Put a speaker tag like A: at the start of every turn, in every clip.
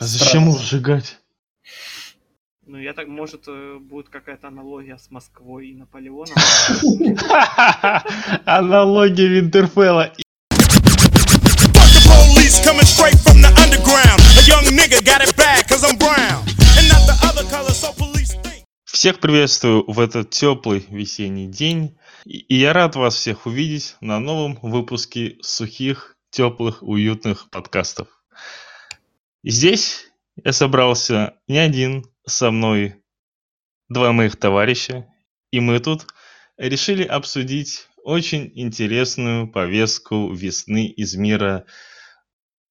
A: А зачем его сжигать?
B: Ну, я так, может, э, будет какая-то аналогия с Москвой и Наполеоном.
A: Аналогия Винтерфелла. Всех приветствую в этот теплый весенний день. И я рад вас всех увидеть на новом выпуске сухих, теплых, уютных подкастов. Здесь я собрался не один, со мной два моих товарища, и мы тут решили обсудить очень интересную повестку весны из мира,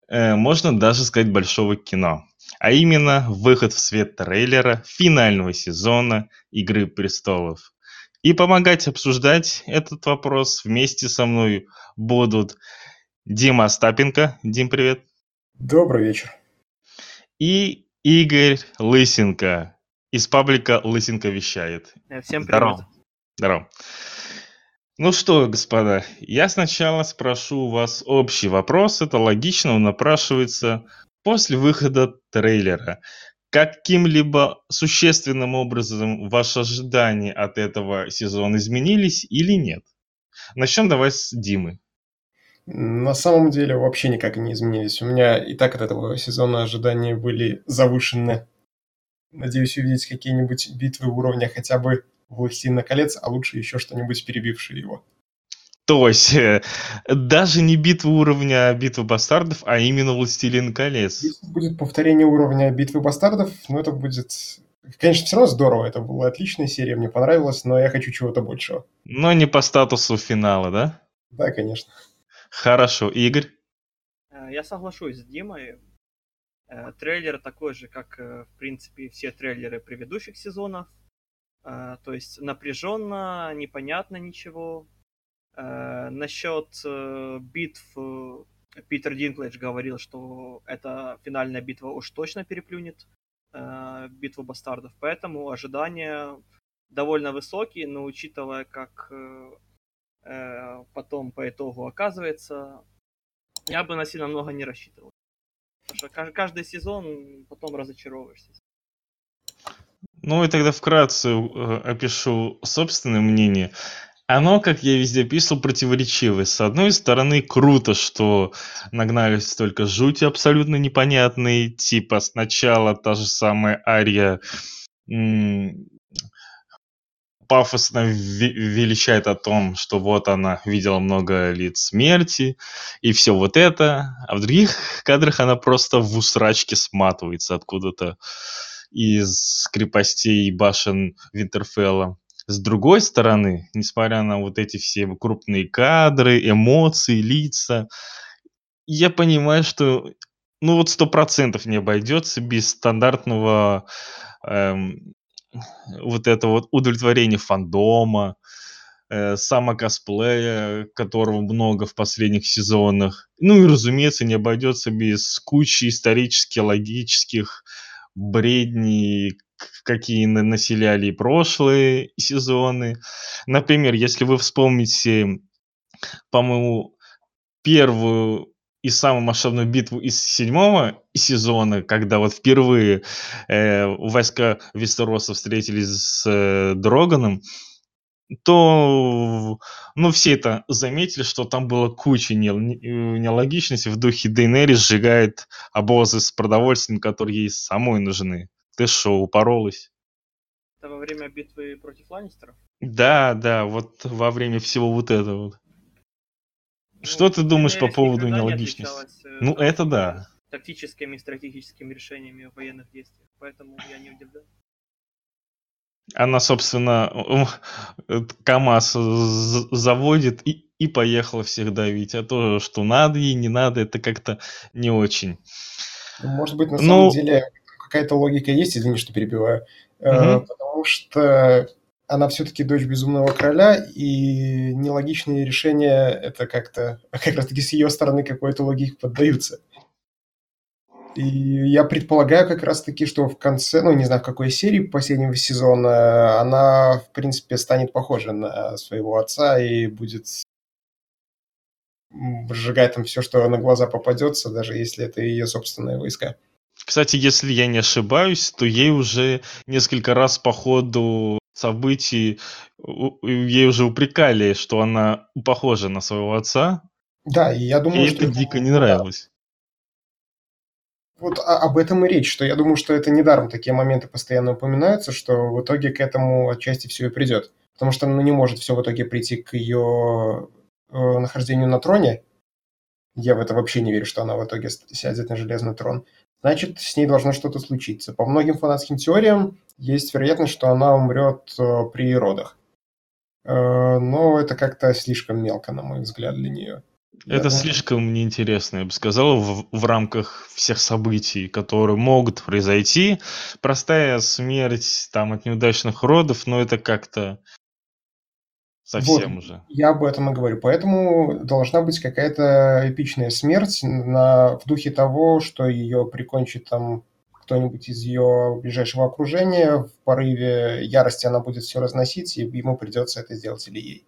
A: э, можно даже сказать, большого кино. А именно выход в свет трейлера финального сезона «Игры престолов». И помогать обсуждать этот вопрос вместе со мной будут Дима Остапенко. Дим, привет.
C: Добрый вечер.
A: И Игорь Лысенко из паблика «Лысенко вещает».
B: Э, Всем привет.
A: Здорово. Здорово. Ну что, господа, я сначала спрошу у вас общий вопрос. Это логично, он напрашивается после выхода трейлера. Каким-либо существенным образом ваши ожидания от этого сезона изменились или нет? Начнем давай с Димы.
C: На самом деле вообще никак не изменились. У меня и так от этого сезона ожидания были завышены. Надеюсь увидеть какие-нибудь битвы уровня хотя бы «Властелина колец», а лучше еще что-нибудь перебившее его.
A: То есть, э, даже не битва уровня битвы бастардов, а именно «Властелин колец».
C: Если будет повторение уровня битвы бастардов, ну это будет... Конечно, все равно здорово, это была отличная серия, мне понравилось, но я хочу чего-то большего.
A: Но не по статусу финала, да?
C: Да, конечно.
A: Хорошо. Игорь?
B: Э, Я соглашусь с Димой. Э, Трейлер такой же, как, э, в принципе, все трейлеры предыдущих сезонов. То есть напряженно, непонятно ничего. Насчет битв Питер Динклэдж говорил, что эта финальная битва уж точно переплюнет битву бастардов. Поэтому ожидания довольно высокие, но учитывая, как потом по итогу оказывается, я бы на сильно много не рассчитывал. Потому что ка- каждый сезон потом разочаровываешься.
A: Ну и тогда вкратце э, опишу собственное мнение. Оно, как я везде писал, противоречивое. С одной стороны, круто, что нагнали столько жути абсолютно непонятной. Типа сначала та же самая Ария пафосно ве- величает о том, что вот она видела много лиц смерти и все вот это. А в других кадрах она просто в усрачке сматывается откуда-то из крепостей и башен Винтерфелла. С другой стороны, несмотря на вот эти все крупные кадры, эмоции, лица, я понимаю, что ну вот сто процентов не обойдется без стандартного эм, вот этого вот удовлетворения фандома, э, самокосплея, которого много в последних сезонах. Ну и, разумеется, не обойдется без кучи исторически логических бредней, какие на- населяли и прошлые сезоны. Например, если вы вспомните, по-моему, первую и самую масштабную битву из седьмого сезона, когда вот впервые э, войска Вестероса встретились с э, Дроганом, то, ну, все это заметили, что там было куча не- не- нелогичностей в духе Дейнери сжигает обозы с продовольствием, которые ей самой нужны. Ты шо, упоролась?
B: Это во время битвы против Ланнистеров.
A: Да, да, вот во время всего вот этого. Что
B: Ну,
A: ты думаешь по поводу
B: не
A: нелогичности?
B: отличалась, э,
A: Ну, это да.
B: Тактическими и стратегическими решениями в военных действиях. Поэтому я не удивлен.
A: Она, собственно, КамАЗ заводит и, и поехала всех давить. А то, что надо ей, не надо, это как-то не очень.
C: Ну, Может быть, на
A: Ну-
C: самом деле какая-то логика есть, извини, что перебиваю.
A: Мгм.
C: Потому что она все-таки дочь безумного короля, и нелогичные решения это как-то как раз-таки с ее стороны какой-то логике поддаются. И я предполагаю как раз-таки, что в конце, ну, не знаю, в какой серии последнего сезона она, в принципе, станет похожа на своего отца и будет сжигать там все, что на глаза попадется, даже если это ее собственные войска.
A: Кстати, если я не ошибаюсь, то ей уже несколько раз по ходу событий ей уже упрекали, что она похожа на своего отца,
C: Да, и я думаю,
A: и
C: что...
A: это дико не нравилось.
C: Вот об этом и речь, что я думаю, что это недаром такие моменты постоянно упоминаются, что в итоге к этому отчасти все и придет. Потому что ну, не может все в итоге прийти к ее э, нахождению на троне. Я в это вообще не верю, что она в итоге сядет на железный трон. Значит, с ней должно что-то случиться. По многим фанатским теориям есть вероятность, что она умрет э, при родах. Э, но это как-то слишком мелко, на мой взгляд, для нее.
A: Это
C: думаю-
A: слишком неинтересно, я бы сказал, в, в рамках всех событий, которые могут произойти. Простая смерть там от неудачных родов, но это как-то совсем
C: Вот.
A: уже.
C: Я об этом и говорю. Поэтому должна быть какая-то эпичная смерть на, в духе того, что ее прикончит там кто-нибудь из ее ближайшего окружения. В порыве ярости она будет все разносить, и ему придется это сделать или ей.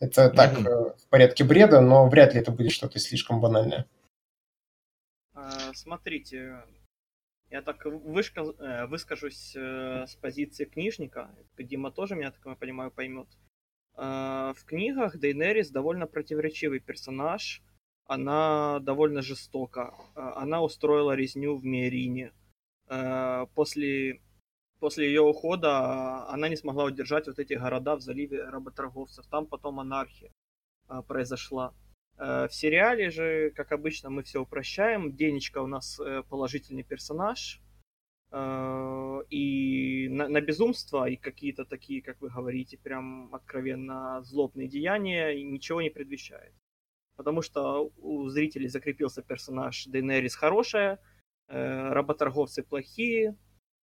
C: Это так, э, в порядке бреда, но вряд ли это будет что-то слишком банальное.
B: А, Смотрите, я так вышка- э, выскажусь э, с позиции книжника. Дима тоже меня, так я понимаю, поймет. А, В книгах Дейнерис довольно противоречивый персонаж. Она довольно жестока. А, Она устроила резню в Мейрине. А, После, после ее ухода она не смогла удержать вот эти города в заливе работорговцев. Там потом анархия произошла. Э, В сериале же, как обычно, мы все упрощаем. Денечка у нас э, положительный персонаж. Э, И на, на безумство и какие-то такие, как вы говорите, прям откровенно злобные деяния и ничего не предвещает. Потому что у зрителей закрепился персонаж Дейнерис хорошая, э, работорговцы плохие,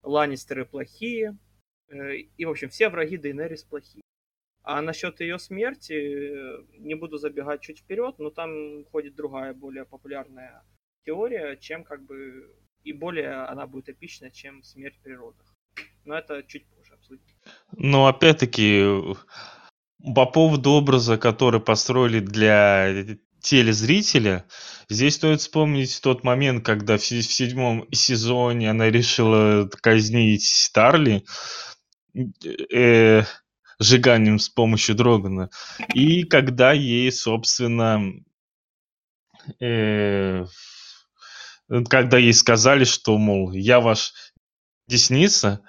B: Ланнистеры плохие, э, и, в общем, все враги Дейнерис плохие. А насчет ее смерти, не буду забегать чуть вперед, но там ходит другая, более популярная теория, чем как бы и более она будет эпична, чем смерть в природах. Но это чуть позже обсудим.
A: Но опять-таки, по поводу образа, который построили для телезрителя, здесь стоит вспомнить тот момент, когда в, се- в седьмом сезоне она решила казнить Тарли э, сжиганием с помощью Дрогана. И когда ей, собственно, э, когда ей сказали, что, мол, я ваш десница,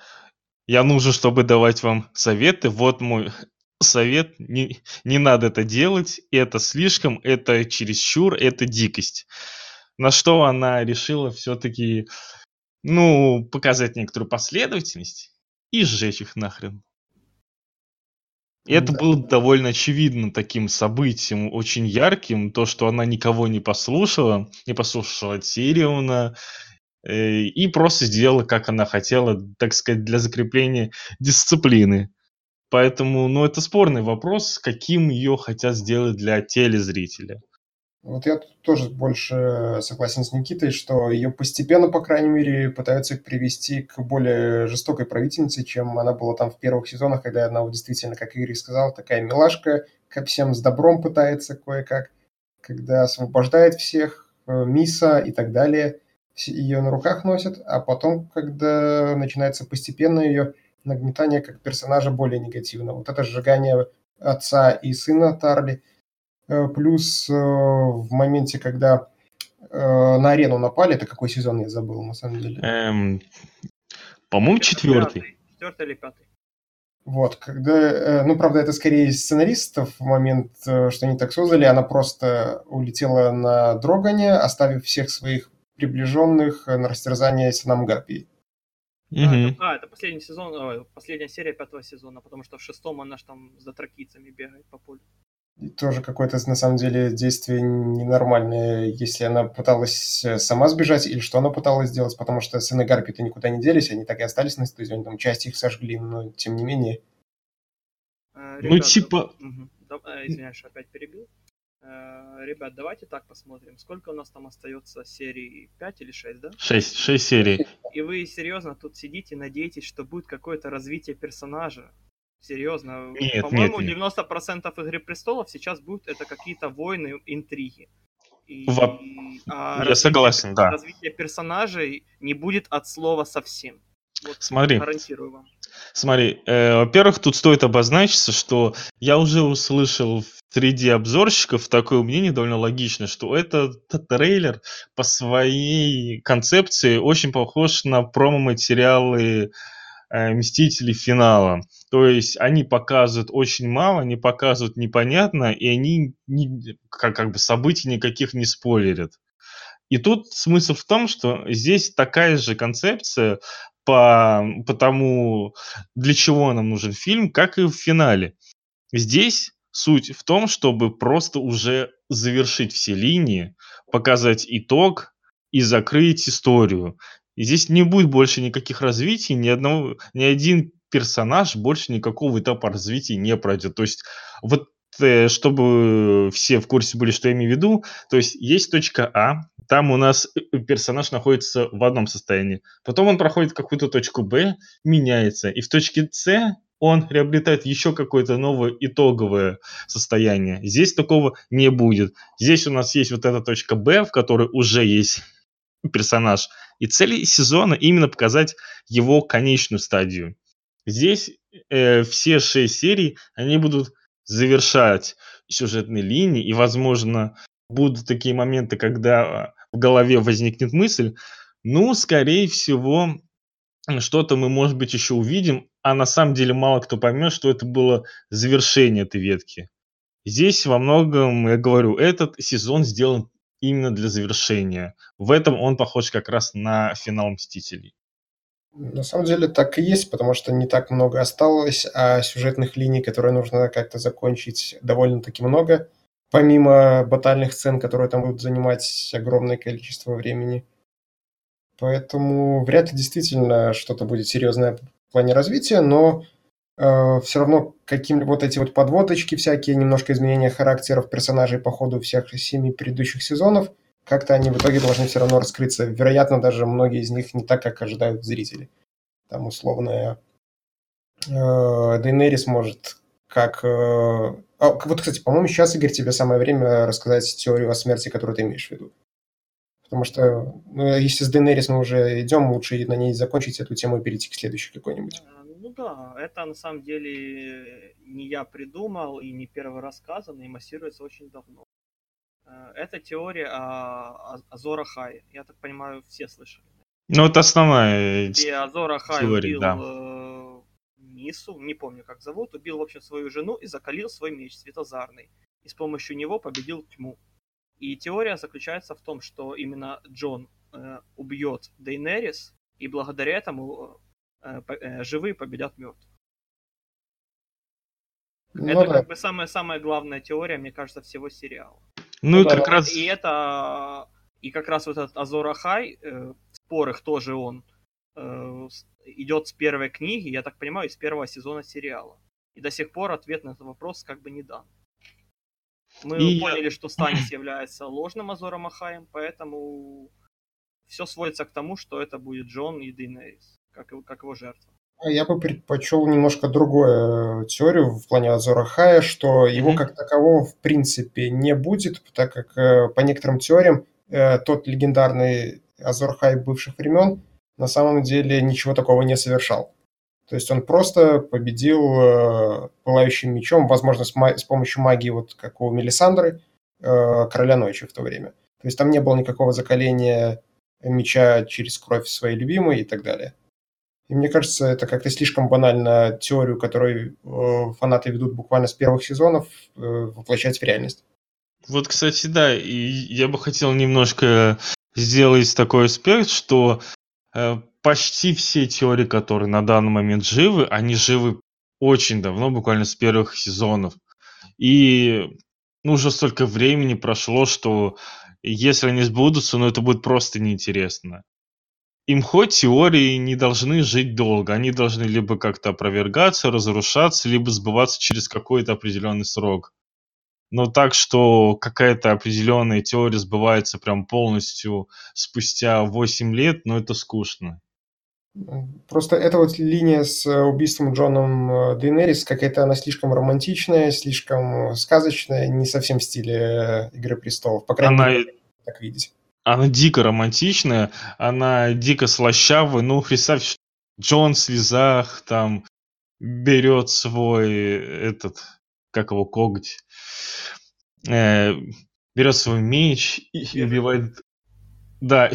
A: я нужен, чтобы давать вам советы. Вот мой совет. Не, не надо это делать. Это слишком, это чересчур, это дикость. На что она решила все-таки, ну, показать некоторую последовательность и сжечь их нахрен. И это
C: Да.
A: было довольно очевидно таким событием, очень ярким, то, что она никого не послушала, не послушала Тириона, э, и просто сделала, как она хотела, так сказать, для закрепления дисциплины. Поэтому, ну, это спорный вопрос, каким ее хотят сделать для телезрителя.
C: Вот я тоже больше согласен с Никитой, что ее постепенно, по крайней мере, пытаются привести к более жестокой правительнице, чем она была там в первых сезонах, когда она действительно, как Игорь сказал, такая милашка, ко всем с добром пытается кое-как, когда освобождает всех, э, Миса и так далее, ее на руках носят, а потом, когда начинается постепенно ее нагнетание как персонажа более негативно. Вот это сжигание отца и сына Тарли – Плюс э, в моменте, когда э, на арену напали, это какой сезон я забыл, на самом деле.
A: Эм, по-моему, четвертый.
B: Четвертый или пятый.
C: Вот, когда, э, ну, правда, это скорее сценаристов в момент, э, что они так создали, она просто улетела на Дрогане, оставив всех своих приближенных э, на растерзание Синам Гарпии.
B: А, это, а, это последний сезон, последняя серия пятого сезона, потому что в шестом она ж там за тракийцами бегает по полю.
C: И тоже какое-то, на самом деле, действие ненормальное, если она пыталась э, сама сбежать, или что она пыталась сделать, потому что сыны Гарпии-то никуда не делись, они так и остались на стадионе, там часть их сожгли, но тем не менее.
B: Э,
A: Ну,
B: ребята,
A: типа-
B: мгм. Да- э, извиняюсь, что опять перебил. Э, Ребят, давайте так посмотрим. Сколько у нас там остается серий? 5 или 6, да?
A: Шесть, шесть серий.
B: И вы серьезно тут сидите, надеетесь, что будет какое-то развитие персонажа? Серьезно?
A: Нет,
B: По-моему,
A: нет, нет.
B: 90% Игры Престолов сейчас будут это какие-то войны, интриги. И,
A: Во-
B: а
A: Я
B: развитие-
A: согласен, да.
B: Развитие персонажей не будет от слова совсем. Вот
A: Смотри,
B: гарантирую вам.
A: Смотри, э, во-первых, тут стоит обозначиться, что я уже услышал среди обзорщиков такое мнение довольно логичное, что этот трейлер по своей концепции очень похож на промо-материалы э, Мстителей финала. То есть они показывают очень мало, они показывают непонятно, и они не- как, как бы событий никаких не спойлерят. И тут смысл в том, что здесь такая же концепция по, по тому, для чего нам нужен фильм, как и в финале. Здесь суть в том, чтобы просто уже завершить все линии, показать итог и закрыть историю. И здесь не будет больше никаких развитий, ни, одного, ни один персонаж больше никакого этапа развития не пройдет. То есть вот э, чтобы все в курсе были, что я имею в виду, то есть есть точка А, там у нас э, персонаж находится в одном состоянии, потом он проходит какую-то точку Б, меняется, и в точке С он приобретает еще какое-то новое итоговое состояние. Здесь такого не будет. Здесь у нас есть вот эта точка Б, в которой уже есть персонаж. И цель сезона именно показать его конечную стадию. Здесь э, все шесть серий, они будут завершать сюжетные линии, и, возможно, будут такие моменты, когда в голове возникнет мысль, ну, скорее всего, что-то мы, может быть, еще увидим, а на самом деле мало кто поймет, что это было завершение этой ветки. Здесь во многом, я говорю, этот сезон сделан именно для завершения. В этом он похож как раз на финал Мстителей.
C: На самом деле так и есть, потому что не так много осталось, а сюжетных линий, которые нужно как-то закончить, довольно-таки много. Помимо батальных сцен, которые там будут занимать огромное количество времени. Поэтому вряд ли действительно что-то будет серьезное в плане развития, но э, все равно каким вот эти вот подводочки всякие, немножко изменения характеров персонажей по ходу всех семи предыдущих сезонов, как-то они в итоге должны все равно раскрыться. Вероятно, даже многие из них не так, как ожидают зрители. Там условная э, Дейнерис может как... Э, а, вот, кстати, по-моему, сейчас, Игорь, тебе самое время рассказать теорию о смерти, которую ты имеешь в виду. Потому что, ну, если с Дейнерис мы уже идем, лучше на ней закончить эту тему и перейти к следующей какой-нибудь.
B: Э, Ну да, это на самом деле не я придумал и не первый раз и массируется очень давно. Э, Это теория о, о Азора Хай. Я так понимаю, все слышали.
A: Ну, это основная
B: Где Азора Хай
A: теория,
B: убил
A: да.
B: э, Мису, не помню как зовут, убил, в общем, свою жену и закалил свой меч светозарный. И с помощью него победил тьму. И теория заключается в том, что именно Джон э, убьет Дейнерис, и благодаря этому э, э, живые победят мертвых.
C: Ну
B: это
C: да.
B: как бы самая-самая главная теория, мне кажется, всего сериала.
A: Ну,
C: Ну
A: и как
C: да.
A: раз...
B: И это и как раз вот этот Азор Ахай, э, спор их тоже он э, идет с первой книги, я так понимаю, из первого сезона сериала. И до сих пор ответ на этот вопрос как бы не дан. Мы
A: И я-
B: поняли, что Станис является ложным Азором Ахаем, поэтому все сводится к тому, что это будет Джон и Дейнерис, как, как его жертва.
C: А Я бы предпочел немножко другую э, теорию в плане Азора Хая, что его
A: Мгм.
C: как такового в принципе не будет, так как э, по некоторым теориям э, тот легендарный Азор Хай бывших времен на самом деле ничего такого не совершал. То есть он просто победил э, пылающим мечом, возможно, с, ма- с помощью магии, вот как у Мелисандры, э, короля ночи в то время. То есть там не было никакого закаления меча через кровь своей любимой и так далее. И мне кажется, это как-то слишком банально теорию, которую э, фанаты ведут буквально с первых сезонов, э, воплощать в реальность.
A: Вот, кстати, да, и я бы хотел немножко сделать такой аспект, что э, почти все теории, которые на данный момент живы, они живы очень давно, буквально с первых сезонов. И ну, уже столько времени прошло, что если они сбудутся, ну это будет просто неинтересно. Им хоть теории не должны жить долго, они должны либо как-то опровергаться, разрушаться, либо сбываться через какой-то определенный срок. Но так, что какая-то определенная теория сбывается прям полностью спустя 8 лет, ну это скучно.
C: Просто эта вот линия с убийством Джоном э, Дейнерис какая-то она слишком романтичная, слишком сказочная, не совсем в стиле э, Игры престолов. По крайней
A: Она,
C: мере, так видеть.
A: Она дико романтичная, она дико слащавая. Ну, представь, Джон в слезах там берет свой этот, как его, коготь, э, берет свой меч и, и убивает, да,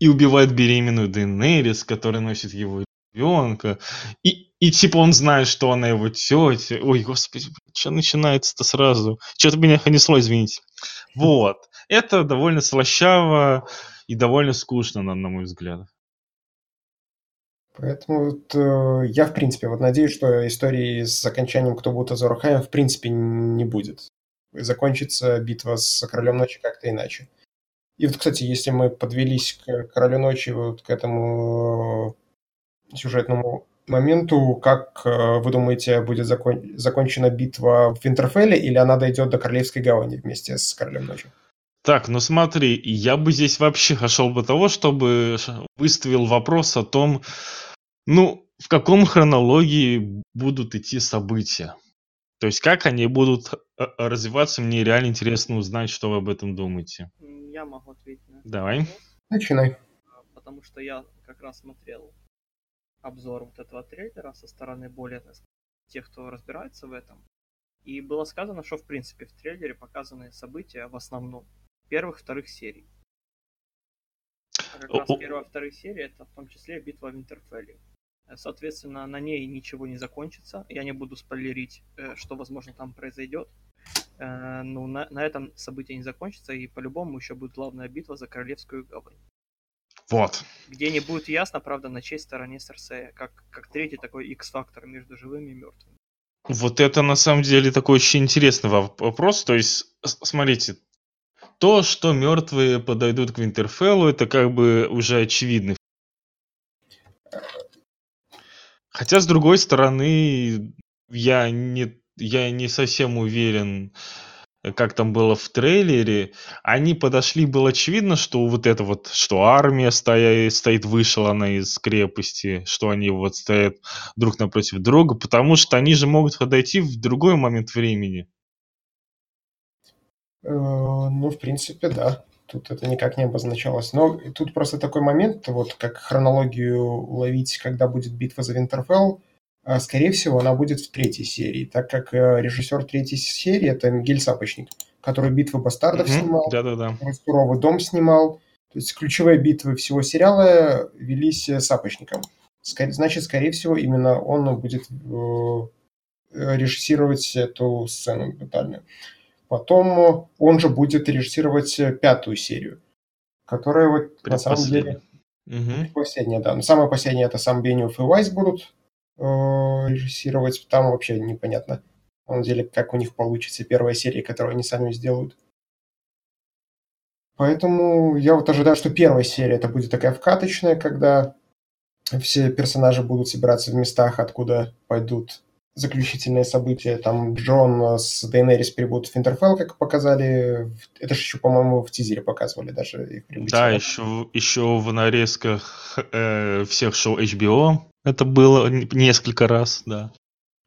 A: и убивает беременную Дейнерис, которая носит его ребенка. И, и типа он знает, что она его тетя. Ой, господи, что начинается-то сразу? Что-то меня понесло, извините. Вот. Это довольно слащаво и довольно скучно, на, на мой взгляд.
C: Поэтому вот, э, я, в принципе, вот надеюсь, что истории с окончанием «Кто будет Азорахаем» в принципе не будет. Закончится битва с Королем Ночи как-то иначе. И вот, кстати, если мы подвелись к Королю Ночи, вот к этому э, сюжетному моменту, как э, вы думаете, будет закон... закончена битва в Винтерфелле, или она дойдет до Королевской гавани вместе с Королем Ночи?
A: Так, ну смотри, я бы здесь вообще хотел бы того, чтобы выставил вопрос о том, ну, в каком хронологии будут идти события. То есть как они будут э, развиваться, мне реально интересно узнать, что вы об этом думаете.
B: Я могу ответить на этот
A: Давай.
B: вопрос,
C: Начинай.
B: потому что я как раз смотрел обзор вот этого трейлера со стороны более так сказать, тех, кто разбирается в этом. И было сказано, что в принципе в трейлере показаны события в основном первых, вторых серий. А как раз
A: О- о-
B: первая, вторая серия это в том числе битва в Интерфелле. Э, Соответственно, на ней ничего не закончится. Я не буду спойлерить, э, что, возможно, там произойдет. Э, Ну, на, на этом событие не закончится, и по-любому еще будет главная битва за Королевскую гавань.
A: Вот.
B: Где не будет ясно, правда, на чьей стороне Серсея, как, как третий такой X-фактор между живыми и мертвыми.
A: Вот это на самом деле такой очень интересный воп- вопрос. То есть, смотрите, то, что мертвые подойдут к Винтерфеллу, это как бы уже очевидно. Хотя, с другой стороны, я не, я не совсем уверен, как там было в трейлере. Они подошли, было очевидно, что вот это вот, что армия стоя, стоит вышелана из крепости, что они вот стоят друг напротив друга, потому что они же могут подойти в другой момент времени.
C: Э, Ну, в принципе, да. Тут это никак не обозначалось. Но тут просто такой момент, вот как хронологию ловить, когда будет битва за Винтерфелл, а, скорее всего, она будет в третьей серии, так как э, режиссер третьей серии – это Мигель Сапочник, который «Битвы бастардов»
A: Мгм.
C: снимал,
A: Да-да-да.
C: «Суровый дом» снимал. То есть ключевые битвы всего сериала велись э, Сапочником. Ска- Значит, скорее всего, именно он будет э, э, режиссировать эту сцену батальную. Потом э, он же будет режиссировать э, пятую серию, которая вот на самом деле.
A: Мгм.
C: последняя, да. Но самая последняя это сам Бениуф и Вайс будут э, режиссировать. Там вообще непонятно, на самом деле, как у них получится первая серия, которую они сами сделают. Поэтому я вот ожидаю, что первая серия это будет такая вкаточная, когда все персонажи будут собираться в местах, откуда пойдут заключительные события. Там Джон с Дейнерис прибудут в Винтерфелл, как показали. Это же еще, по-моему, в тизере показывали даже их прибытие.
A: Да, еще, еще в нарезках э, всех шоу HBO это было несколько раз, да.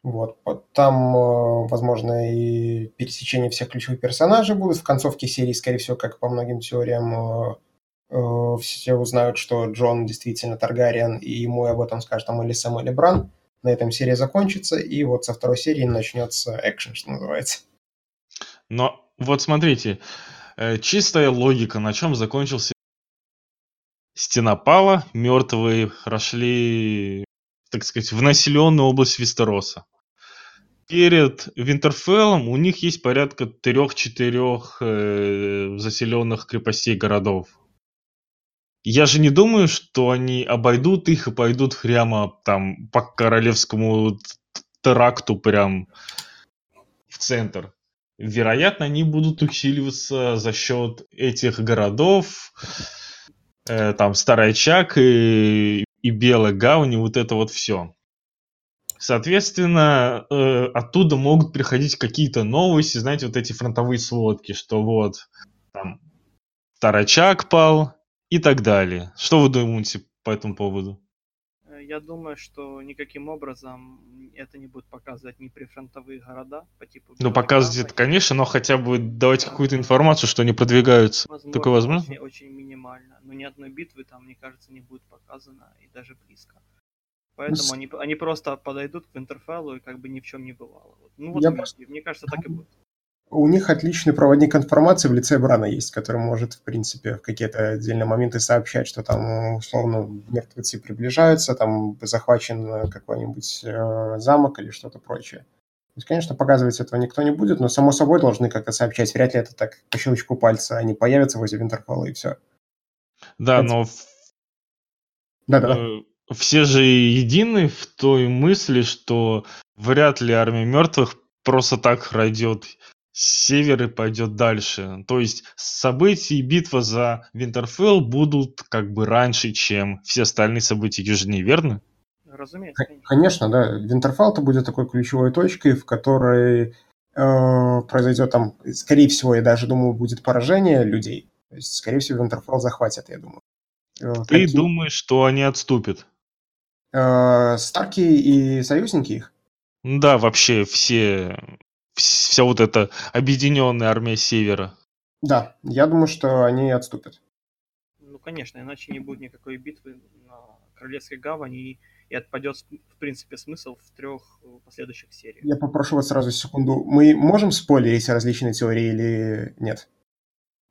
C: Вот. Там, э, возможно, и пересечение всех ключевых персонажей будут. В концовке серии, скорее всего, как по многим теориям, э, э, все узнают, что Джон действительно Таргариен, и ему об этом скажет там или Сэм, или Бран. На этом серия закончится, и вот со второй серии начнется экшен, что называется.
A: Но вот смотрите, э, чистая логика, на чем закончился Стена пала, мертвые прошли, так сказать, в населенную область Вестероса. Перед Винтерфеллом у них есть порядка трех-четырех э, заселенных крепостей городов. Я же не думаю, что они обойдут их и пойдут прямо там по королевскому т- тракту прям в центр. Вероятно, они будут усиливаться за счет этих городов, э, там Старый Чак и, и Белая Гавань, и вот это вот все. Соответственно, э, оттуда могут приходить какие-то новости, знаете, вот эти фронтовые сводки, что вот там Старый Чак пал и так далее. Что вы думаете по этому поводу?
B: Э, Я думаю, что никаким образом это не будет показывать ни прифронтовые города по типу...
A: Ну, показывать это, конечно, но хотя бы давать какую-то информацию, что они продвигаются.
B: Возможно,
A: Такое возможно?
B: Очень, очень минимально. Но ни одной битвы там, мне кажется, не будет показано и даже близко. Поэтому
C: с-
B: они, они просто подойдут к Винтерфеллу и как бы ни в чем не бывало. Вот. Ну вот
C: Я
B: мне-
C: просто-
B: мне кажется, так и будет.
C: У них отличный проводник информации в лице Брана есть, который может, в принципе, в какие-то отдельные моменты сообщать, что там, условно, мертвецы приближаются, там захвачен э, какой-нибудь э, замок или что-то прочее. То есть, конечно, показывать этого никто не будет, но, само собой, должны как-то сообщать. Вряд ли это так по щелчку пальца. Они появятся возле Винтерфелла и все.
A: Да,
C: Это-
A: но в-
C: Да-да.
A: э, все же едины в той мысли, что вряд ли армия мертвых просто так пройдет с севера и пойдет дальше. То есть события и битва за Винтерфелл будут как бы раньше, чем все остальные события южнее, верно?
B: Разумеется, конечно.
C: Да. Винтерфелл это будет такой ключевой точкой, в которой э, произойдет там, скорее всего, я даже думаю, будет поражение людей. То есть, скорее всего, Винтерфелл захватят, я думаю. Э,
A: Ты
C: какие-
A: думаешь, что они отступят?
C: Э, Старки и союзники их?
A: Да, вообще все, вс- вся вот эта объединенная армия Севера.
C: Да, я думаю, что они отступят.
B: Ну, конечно, иначе не будет никакой битвы на Королевской гавани и, и отпадет, в принципе, смысл в трех последующих сериях.
C: Я попрошу вас сразу секунду. Мы можем спойлерить различные теории или нет?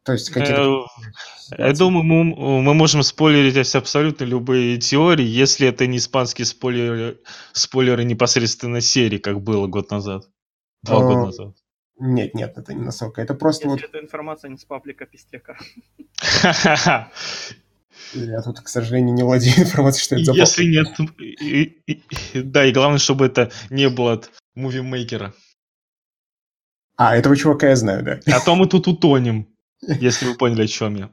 C: То есть какие-то...
A: Э, Я думаю, мы, мы можем спойлерить абсолютно любые теории, если это не испанские спойлеры, спойлеры непосредственно серии, как было год назад. Два
C: А,
A: года назад.
C: Нет, нет, это не настолько. Это просто
B: Если
C: вот...
B: это информация не с паблика Пестряка.
C: Я тут, к сожалению, не владею информацией, что это за
A: Если нет... и- и- и- Да, и главное, чтобы это не было от мувимейкера.
C: А, этого чувака я знаю, да.
A: А то мы тут утонем, если вы поняли, о чем я.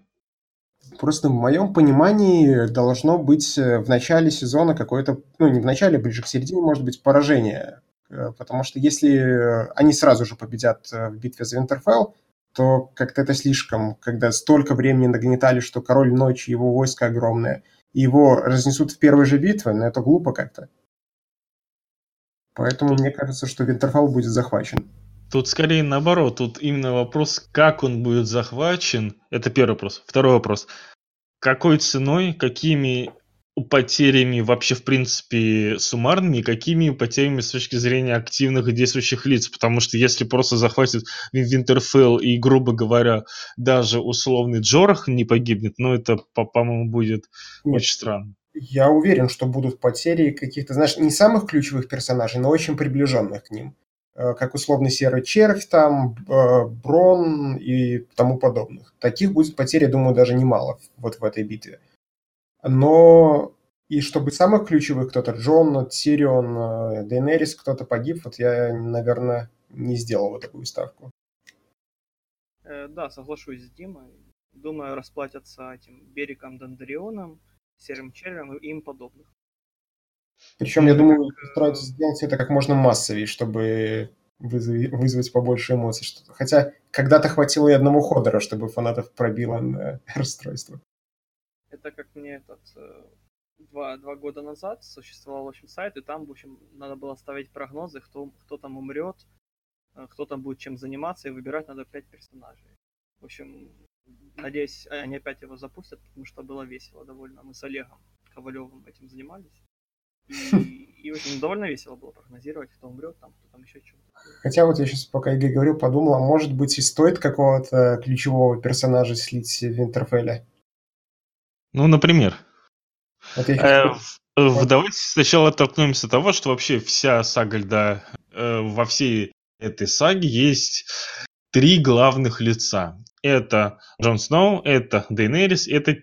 C: Просто в моем понимании должно быть э, в начале сезона какое-то, ну не в начале, ближе к середине, может быть, поражение. Э, Потому что если э, они сразу же победят э, в битве за Винтерфелл, то как-то это слишком, когда столько времени нагнетали, что Король Ночи, его войско огромное, и его разнесут в первой же битве, но это глупо как-то. Поэтому мне кажется, что Винтерфелл будет захвачен.
A: Тут скорее наоборот, тут именно вопрос, как он будет захвачен. Это первый вопрос. Второй вопрос. Какой ценой, какими потерями вообще, в принципе, суммарными, и какими потерями с точки зрения активных и действующих лиц. Потому что если просто захватит Вин- Винтерфелл и, грубо говоря, даже условный Джорах не погибнет, ну это, по- по-моему, будет
C: Нет,
A: очень странно.
C: Я уверен, что будут потери каких-то, знаешь, не самых ключевых персонажей, но очень приближенных к ним. Э, Как условный серый червь там, э, Брон и тому подобных. Таких будет потерь, я думаю, даже немало вот в этой битве. Но и чтобы самых ключевых кто-то, Джон, Тирион, э, Дейнерис, кто-то погиб, вот я, наверное, не сделал вот такую ставку.
B: Э, да, соглашусь с Димой. Думаю, расплатятся этим Бериком Дондарионом, Серым Червем и им подобных.
C: Причем, я думаю, постараются сделать это как можно массовее, чтобы вызвать побольше эмоций. Хотя когда-то хватило и одного ходора, чтобы фанатов пробило на расстройство.
B: Это как мне этот э, два, два года назад существовал, в общем, сайт, и там, в общем, надо было ставить прогнозы, кто, кто там умрет, э, кто там будет чем заниматься, и выбирать надо пять персонажей. В общем, надеюсь, э, они опять его запустят, потому что было весело довольно. Мы с Олегом Ковалевым этим занимались. И, и общем, довольно весело было прогнозировать, кто умрет, там, кто там еще что-то.
C: Хотя вот я сейчас, пока Игорь говорил, подумал, а может быть и стоит какого-то ключевого персонажа слить в Винтерфелле?
A: Ну, например. Э, в- Давайте сначала оттолкнемся от того, что вообще вся сага льда, э, во всей этой саге есть три главных лица. Это Джон Сноу, это Дейнерис, это,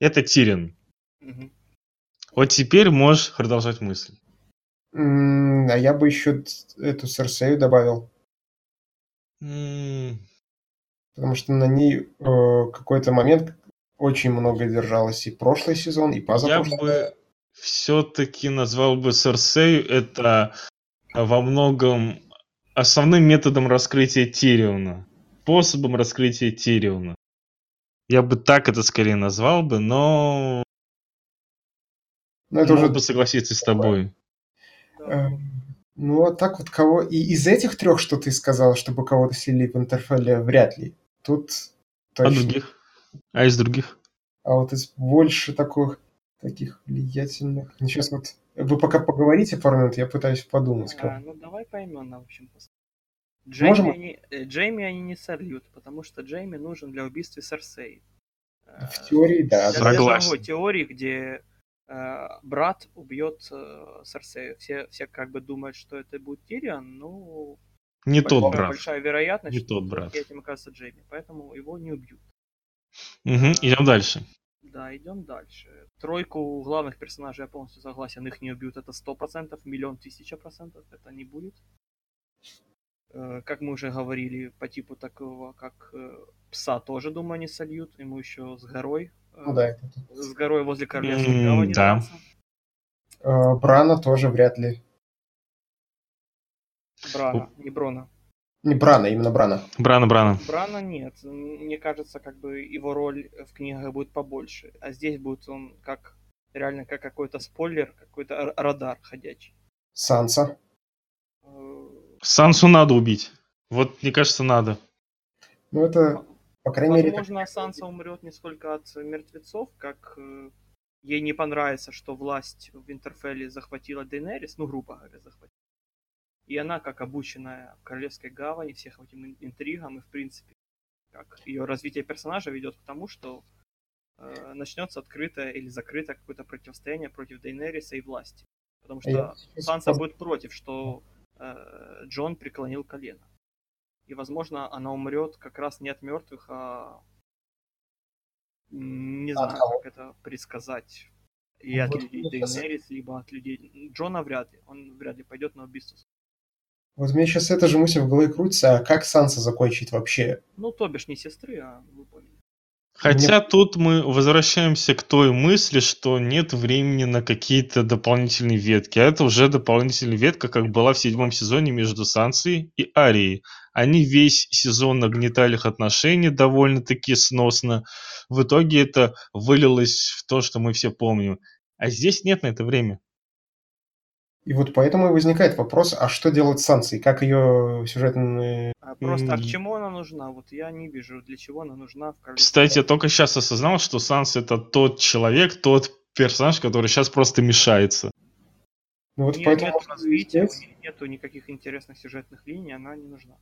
A: это Тирин.
B: Мгм.
A: Вот теперь можешь продолжать мысль.
C: М, А я бы еще эту Серсею добавил,
A: М,
C: потому что на ней э, какой-то момент очень много держалось и прошлый сезон, и
A: Я
C: позапрошлый.
A: бы все-таки назвал бы Серсею это во многом основным методом раскрытия Тириона. Способом раскрытия Тириона. Я бы так это скорее назвал бы, но
C: Ну, это
A: Мог
C: уже...
A: бы согласиться с тобой.
B: Да.
C: э, Ну, а так вот кого... И из этих трех, что ты сказал, чтобы кого-то слили в Интерфелле, вряд ли. Тут
A: А
C: точно.
A: других? А из других?
C: А вот из больше таких, таких влиятельных... Ну, сейчас вот... Вы пока поговорите пару минут, я пытаюсь подумать.
B: А,
C: Как...
B: ну давай поименно, в общем. пос-
C: Можем?
B: Джейми они, э, Джейми они не сольют, потому что Джейми нужен для убийства Серсей.
C: В теории, да.
B: для, для
A: Согласен.
B: другой теории, где э, брат убьет э, Серсею. Все, все как бы думают, что это будет Тириан, ну,
A: Не
B: большая,
A: тот брат.
B: большая вероятность,
A: Не
B: что
A: тот брат.
B: этим окажется Джейми, поэтому его не убьют.
A: Мгм, Идем дальше.
B: Да, идем дальше. Тройку главных персонажей я полностью согласен, их не убьют, это сто процентов, миллион тысяча процентов, это не будет. Э, Как мы уже говорили, по типу такого, как э, пса тоже, думаю, не сольют, ему еще с горой, э,
C: Ну да, это...
B: с горой возле Королевской гавани
A: да.
C: Брана тоже вряд ли.
B: Брана, не Брона.
C: Не Брана, именно Брана.
A: Брана, Брана.
B: Брана нет. Мне кажется, как бы его роль в книгах будет побольше. А здесь будет он как реально как какой-то спойлер, какой-то радар ходячий.
C: Санса.
B: Э,
A: Сансу надо убить. Вот, мне кажется, надо.
C: Ну, это, по крайней мере, так-
B: Возможно, Санса умрет не сколько от мертвецов, как э, ей не понравится, что власть в Винтерфелле захватила Дейнерис, ну, грубо говоря, захватила. И она, как обученная в Королевской гавани, всех этим ин- интригам, и, в принципе, как ее развитие персонажа ведет к тому, что э, начнется открытое или закрытое какое-то противостояние против Дейнериса и власти. Потому что
C: я
B: Санса будет против, что э, Джон преклонил колено. И, возможно, она умрет как раз не от мертвых, а не
C: А от
B: знаю,
C: кого?
B: как это предсказать. И от
C: Вот
B: людей Дейнерис, либо от людей... Джона вряд ли. Он вряд ли пойдет на убийство.
C: Вот мне сейчас эта же мысль в голове крутится, а как Санса закончить вообще?
B: Ну, то бишь не сестры, а вы поняли.
A: Хотя тут мы возвращаемся к той мысли, что нет времени на какие-то дополнительные ветки. А это уже дополнительная ветка, как была в седьмом сезоне между Сансой и Арией. Они весь сезон нагнетали их отношения довольно-таки сносно. В итоге это вылилось в то, что мы все помним. А здесь нет на это время.
C: И вот поэтому и возникает вопрос, а что делать с Сансой? Как ее сюжетные...
B: А просто а к чему она нужна? Вот я не вижу, для чего она нужна в.
A: Кстати, я только сейчас осознал, что Санс это тот человек, тот персонаж, который сейчас просто мешается.
C: Ну
B: У
C: вот
B: нее
C: поэтому...
B: нет развития, у нее нету никаких интересных сюжетных линий, она не нужна.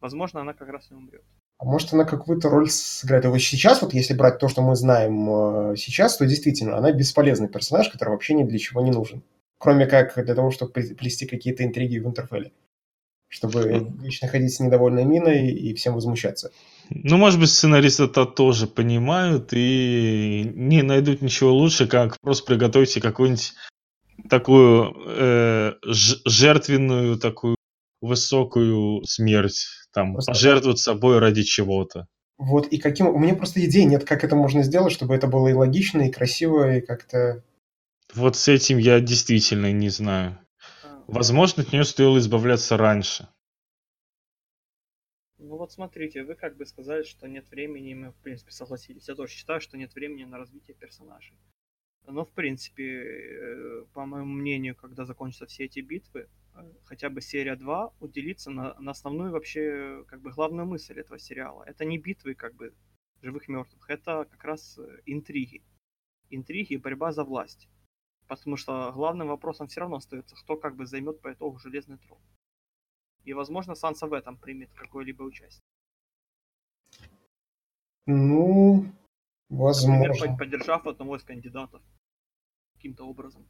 B: Возможно, она как раз и умрет.
C: А может она какую-то роль сыграет? И Вот сейчас, вот если брать то, что мы знаем э, сейчас, то действительно она бесполезный персонаж, который вообще ни для чего не нужен. Кроме как для того, чтобы пле- плести какие-то интриги в Интерфелле. Чтобы вечно ходить с недовольной миной и всем возмущаться.
A: Ну, может быть, сценаристы это тоже понимают и не найдут ничего лучше, как просто приготовить какую-нибудь такую э, жертвенную, такую высокую смерть. Там,
C: Просто-
A: пожертвовать собой ради чего-то.
C: Вот, и каким... У меня просто идей нет, как это можно сделать, чтобы это было и логично, и красиво, и как-то...
A: Вот с этим я действительно не знаю.
B: А,
A: Возможно, от нее стоило избавляться раньше.
B: Ну вот смотрите, вы как бы сказали, что нет времени, и мы в принципе согласились. Я тоже считаю, что нет времени на развитие персонажей. Но в принципе, э, по моему мнению, когда закончатся все эти битвы, э, хотя бы серия 2 уделится на, на основную вообще как бы главную мысль этого сериала. Это не битвы как бы живых мертвых, это как раз э, интриги. Интриги и борьба за власть. Потому что главным вопросом все равно остается, кто как бы займет по итогу железный трон. И, возможно, Санса в этом примет какое-либо участие.
C: Ну,
B: Например,
C: возможно.
B: под- поддержав одного из кандидатов каким-то образом.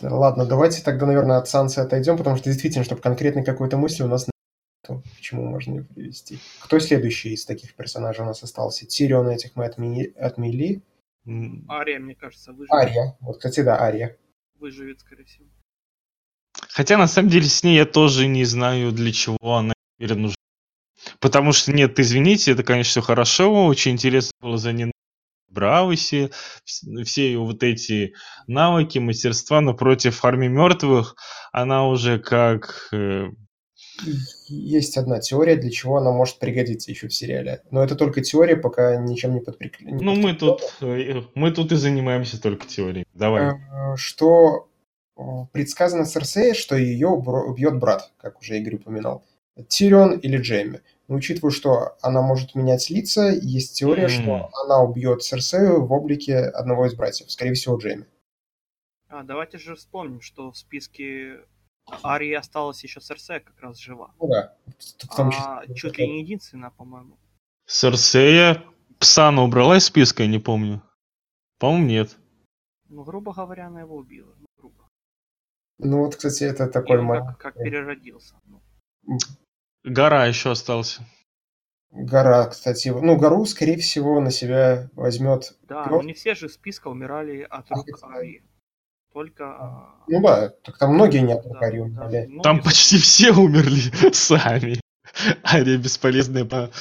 C: Ладно, давайте тогда, наверное, от Сансы отойдем, потому что действительно, чтобы конкретной какой-то мысли у нас нет, к чему можно ее привести. Кто следующий из таких персонажей у нас остался? Тирион этих мы отмени- отмели.
B: Ария, мне кажется, выживет.
C: Ария. Вот, кстати, да, Ария.
B: Выживет, скорее всего.
A: Хотя, на самом деле, с ней я тоже не знаю, для чего она теперь нужна. Потому что, нет, извините, это, конечно, все хорошо, очень интересно было за ней Браусе, вс- все ее вот эти навыки, мастерства, но против армии мертвых она уже как э,
C: есть одна теория, для чего она может пригодиться еще в сериале. Но это только теория, пока ничем не подприкрепляется.
A: Ну, мы тут, э, мы тут и занимаемся только теорией. Давай.
C: Э, что э, предсказано Серсея, что ее убьет брат, как уже Игорь упоминал. Тирион или Джейми. Но учитывая, что она может менять лица, есть теория, mm. что она убьет Серсею в облике одного из братьев, скорее всего, Джейми.
B: А, давайте же вспомним, что в списке Арии осталась еще Серсея как раз жива.
C: Ну да.
B: Том числе, а чуть ли не единственная, по-моему.
A: Серсея Псана убрала из списка, я не помню. По-моему, нет.
B: Ну, грубо говоря, она его убила. Ну, грубо.
C: ну вот, кстати, это такой
B: момент. Как, как переродился.
A: Ну. Гора еще остался.
C: Гора, кстати, ну, гору, скорее всего, на себя возьмет.
B: Да, но не все же списка умирали от рук а, Арии. Только...
C: А, ну да, так там многие не от да,
A: умерли. Да, там почти все умерли сами. Ария бесполезная, по...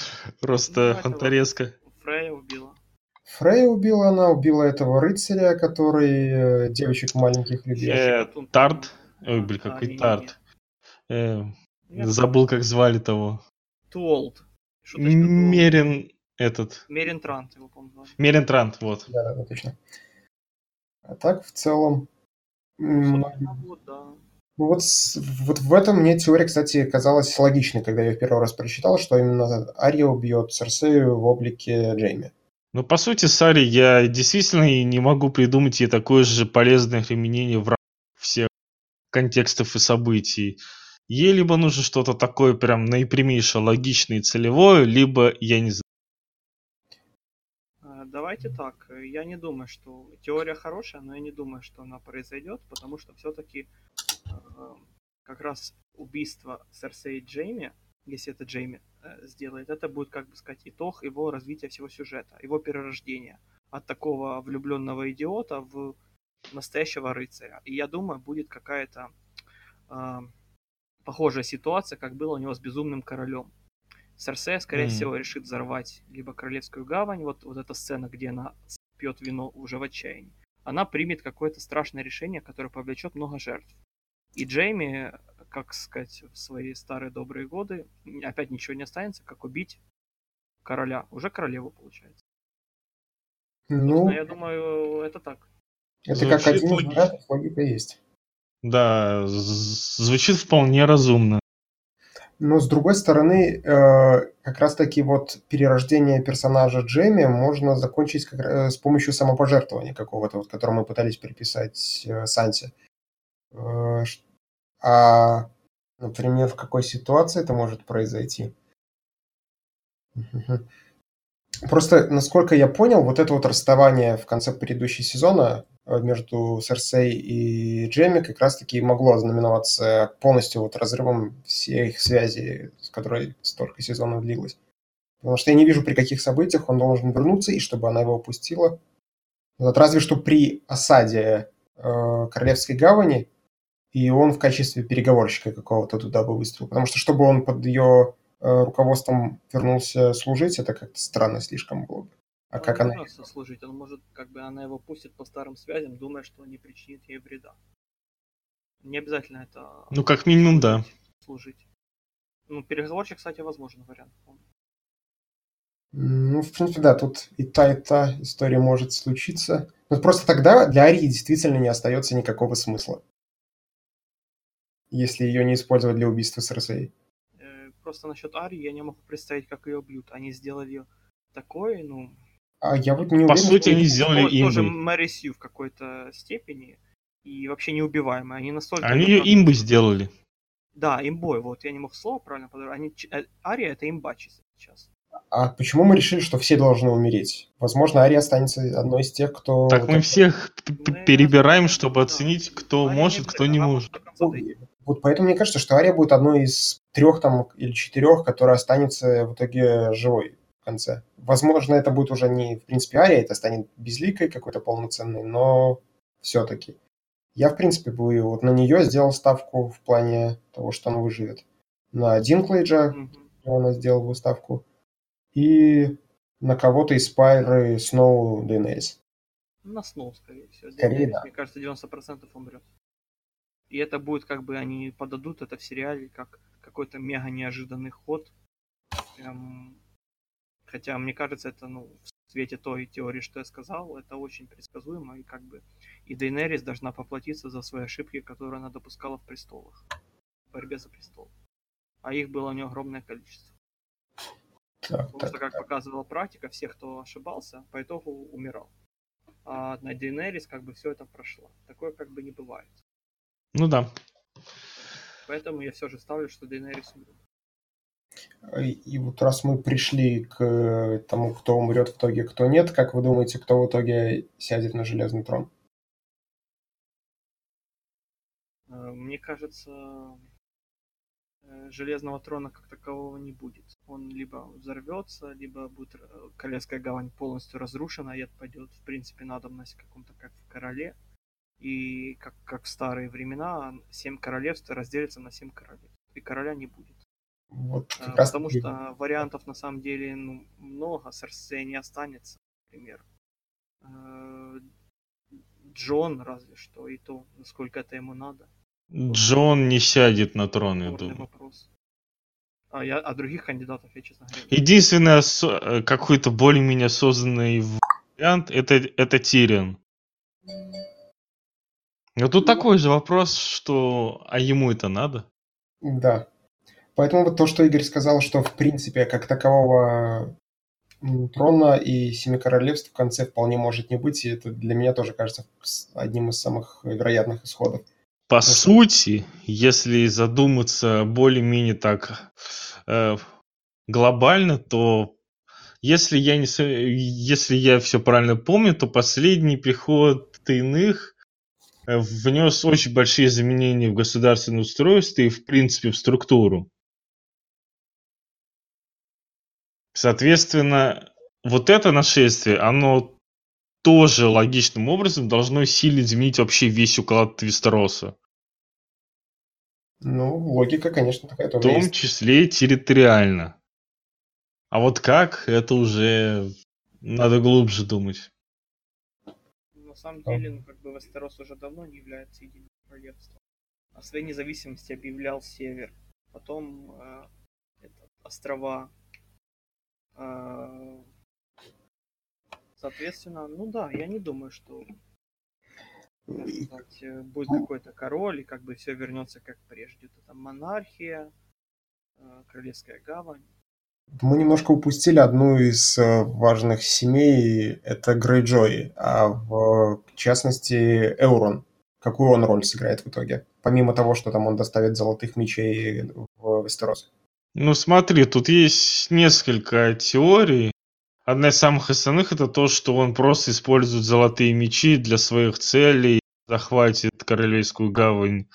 A: просто ну, фонтарезка.
B: Фрея убила.
C: Фрея убила, она убила этого рыцаря, который э, девочек маленьких любил.
A: Э, Тарт. Ой, блин, какой Тарт. Э, забыл, как звали того.
B: Туолт.
A: Мерин этот.
B: Мерин Трант его,
A: по-моему. Мерин Трант, вот.
C: Да, да, точно. А так, в целом, ну вот, вот в этом мне теория, кстати, казалась логичной, когда я в первый раз прочитал, что именно Ария убьет Церсею в облике Джейми.
A: Ну, по сути, Сари, я действительно не могу придумать ей такое же полезное применение в рамках всех контекстов и событий. Ей либо нужно что-то такое прям наипрямейшее, логичное и целевое, либо, я не знаю,
B: давайте так. Я не думаю, что теория хорошая, но я не думаю, что она произойдет, потому что все-таки э, как раз убийство Серсей Джейми, если это Джейми э, сделает, это будет, как бы сказать, итог его развития всего сюжета, его перерождения от такого влюбленного идиота в настоящего рыцаря. И я думаю, будет какая-то э, похожая ситуация, как было у него с безумным королем Серсея, скорее mm. всего, решит взорвать либо Королевскую гавань, вот, вот эта сцена, где она пьет вино уже в отчаянии. Она примет какое-то страшное решение, которое повлечет много жертв. И Джейми, как сказать, в свои старые добрые годы, опять ничего не останется, как убить короля. Уже королеву, получается. Ну, я думаю, это так.
C: Это звучит как один из вариантов, логика есть.
A: Да, звучит вполне разумно.
C: Но с другой стороны, э, как раз-таки вот перерождение персонажа Джейми можно закончить как, э, с помощью самопожертвования какого-то, вот, которое мы пытались переписать э, Сансе. А, например, в какой ситуации это может произойти? Просто, насколько я понял, вот это вот расставание в конце предыдущего сезона Э, между Серсей и Джейми как раз-таки могло знаменоваться полностью вот разрывом всей их связи, с которой столько сезонов длилось. Потому что я не вижу, при каких событиях он должен вернуться, и чтобы она его опустила. Вот разве что при осаде э, Королевской гавани, и он в качестве переговорщика какого-то туда бы выступил. Потому что чтобы он под ее руководством вернулся служить, это как-то странно слишком было бы. А как она...
B: Служить, он может, как бы она его пустит по старым связям, думая, что не причинит ей вреда. Не обязательно это...
A: Ну, как минимум, да.
B: Служить. Ну, переговорчик, кстати, возможен вариант.
C: Ну, в принципе, да, тут и та, и та история может случиться. Но просто тогда для Арии действительно не остается никакого смысла. Если ее не использовать для убийства Серсей.
B: Просто насчет Арии я не могу представить, как ее бьют. Они сделали такое, ну,
C: а я вот не
A: По уверен, сути, они сделали имбы.
B: Тоже Мэри Сью в какой-то степени. И вообще неубиваемые. Они настолько...
A: Они ее имбы сделали.
B: Да, имбой. Вот я не мог слово правильно подобрать. Они... Э, Ария это имба сейчас.
C: А почему мы решили, что все должны умереть? Возможно, Ария останется одной из тех, кто...
A: Так мы всех ну, перебираем, чтобы оценить, кто может, кто не может.
C: Вот поэтому мне кажется, что Ария будет одной из трех там или четырех, которая останется в итоге живой в конце. Возможно, это будет уже не, в принципе, Ария, это станет безликой какой-то полноценной, но все-таки. Я, в принципе, бы вот на нее сделал ставку в плане того, что она выживет. На Динклейджа mm-hmm. она сделал бы ставку. И на кого-то из Пайры Сноу Дейнерис.
B: На Сноу, скорее всего.
C: Скорее, да.
B: Мне кажется, 90% умрет. И это будет как бы они подадут это в сериале как какой-то мега неожиданный ход. Прям... Хотя мне кажется, это ну, в свете той теории, что я сказал, это очень предсказуемо. И как бы и Дейнерис должна поплатиться за свои ошибки, которые она допускала в престолах. В борьбе за престол. А их было у нее огромное количество.
C: Так,
B: Потому
C: так,
B: что, как показывала практика, все, кто ошибался, по итогу умирал. А на Дейнерис как бы все это прошло. Такое как бы не бывает.
A: Ну да.
B: Поэтому я все же ставлю, что Дейнерис умрет.
C: И вот раз мы пришли к тому, кто умрет в итоге, кто нет, как вы думаете, кто в итоге сядет на железный трон?
B: Э, Мне кажется, э, Железного трона как такового не будет. Он либо взорвется, либо будет э, Королевская гавань полностью разрушена и отпадет, в принципе, надобность каком-то, как в Короле. И как, как в старые времена, семь королевств разделятся на семь королевств. И короля не будет.
C: Вот раз
B: Потому что вариантов на самом деле ну, много, Серсея не останется, например. Э, Джон разве что, и то, насколько это ему надо.
A: Джон не сядет на трон, я
B: Спорный
A: думаю.
B: вопрос. А, я, а других кандидатов я, честно говоря,
A: осо- э, какой-то более-менее осознанный вариант это, это Тирион. Но тут такой же вопрос, что а ему это надо?
C: Да. Поэтому вот то, что Игорь сказал, что в принципе как такового трона и семи королевств в конце вполне может не быть, и это для меня тоже кажется одним из самых вероятных исходов.
A: По сути, если задуматься более-менее так э, глобально, то если я не если я все правильно помню, то последний приход иных внес очень большие изменения в государственное устройство и в принципе в структуру. Соответственно, вот это нашествие, оно тоже логичным образом должно сильно изменить вообще весь уклад Вестероса.
C: Ну, логика, конечно, такая
A: В
C: тоже
A: том
C: есть.
A: числе территориально. А вот как, это уже надо глубже думать.
B: На самом деле, ну, как бы Вестерос уже давно не является единым королевством. О своей независимости объявлял Север. Потом э, это, острова. Э, соответственно, ну да, я не думаю, что сказать, э, будет какой-то король, и как бы все вернется как прежде. Это там монархия, э, Королевская гавань.
C: Мы немножко упустили одну из э, важных семей, это Грейджои, а в частности Эурон. Какую он роль сыграет в итоге? Помимо того, что там он доставит золотых мечей в Вестерос.
A: Ну смотри, тут есть несколько теорий. Одна из самых основных это то, что он просто использует золотые мечи для своих целей, захватит Королевскую гавань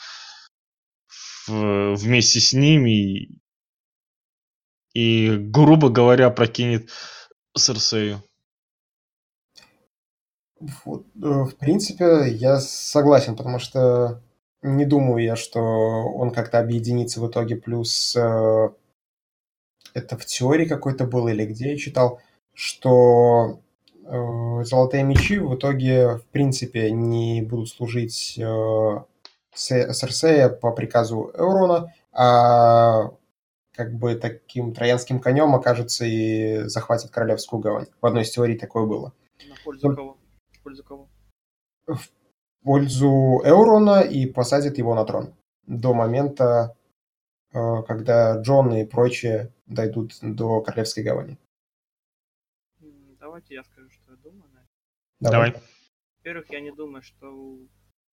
A: в- вместе с ними и, грубо говоря, прокинет Серсею.
C: Э, в принципе, я согласен, потому что не думаю я, что он как-то объединится в итоге. Плюс э, это в теории какой-то было или где я читал, что э, золотые мечи в итоге, в принципе, не будут служить э, Се- Серсея по приказу Эурона, а как бы таким троянским конем окажется и захватит Королевскую гавань. В одной из теорий такое было.
B: На пользу кого? В пользу кого?
C: в пользу Эурона и посадит его на трон до момента, э, когда Джон и прочие дойдут до Королевской гавани.
B: Давайте я скажу, что я думаю. это.
A: Давай.
B: Во-первых, я не думаю, что у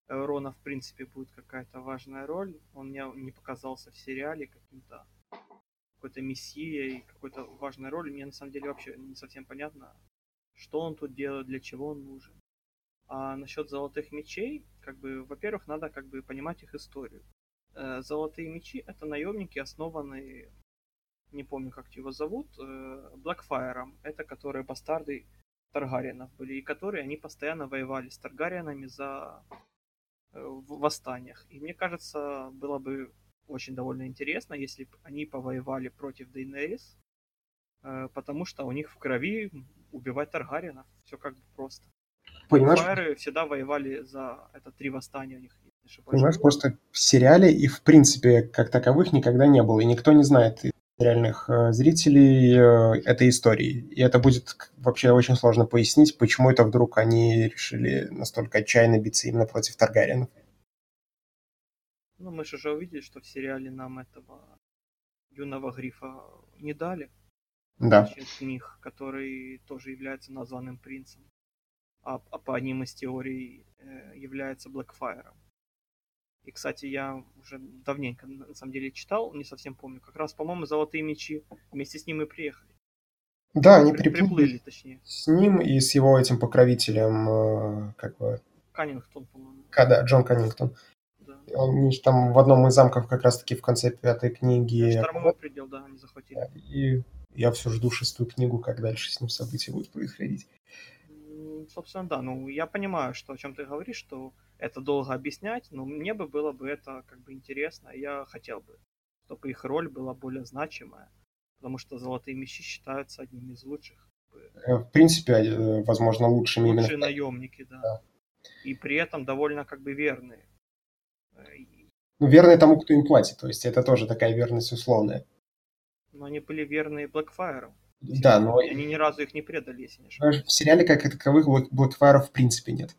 B: Эурона в принципе будет какая-то важная роль. Он мне не показался в сериале каким-то какой-то мессией, какой-то важной роли. Мне на самом деле вообще не совсем понятно, что он тут делает, для чего он нужен. А насчет золотых мечей, как бы, во-первых, надо как бы понимать их историю. Э, Золотые мечи это наемники, основанные, не помню, как его зовут, Блэкфайром. Это которые бастарды Таргариенов были, и которые они постоянно воевали с Таргариенами за э, в восстаниях. И мне кажется, было бы очень довольно интересно, если бы они повоевали против Дейнерис, э, потому что у них в крови убивать Таргариенов. Все как бы просто.
C: Понимаешь?
B: Фаеры всегда воевали за это три восстания у них.
C: Понимаешь, просто в сериале и в принципе как таковых никогда не было, и никто не знает реальных э, зрителей э, этой истории. И это будет вообще очень сложно пояснить, почему это вдруг они решили настолько отчаянно биться именно против Таргариенов.
B: Ну, мы же уже увидели, что в сериале нам этого юного грифа не дали.
C: Да.
B: книг, который тоже является названным принцем. А, а по одним из теорий э, является Блэкфайром. И, кстати, я уже давненько, на самом деле, читал, не совсем помню. Как раз, по-моему, «Золотые мечи» вместе с ним и приехали.
C: Да, они При, приплыли, точнее. С ним и с его этим покровителем, э, как бы...
B: Каннингтон, по-моему.
C: Да, Джон Каннингтон. Да. Он там в одном из замков как раз-таки в конце пятой книги...
B: Штормовой предел, да, они захватили.
C: И я все жду шестую книгу, как дальше с ним события будут происходить.
B: Собственно, да. Ну, я понимаю, что о чем ты говоришь, что это долго объяснять, но мне бы было бы это как бы интересно. Я хотел бы, чтобы их роль была более значимая, потому что золотые мечи считаются одними из лучших.
C: Э, в принципе, э, возможно, лучшими
B: Лучшие именно. наемники, да. да. И при этом довольно как бы верные.
C: Ну, верные тому, кто им платит. То есть это тоже такая верность условная.
B: Но они были верные Блэкфайру.
C: Да, но...
B: Они ни разу их не предали, если не ошибаюсь.
C: В сериале как таковых Блэкфайров в принципе нет.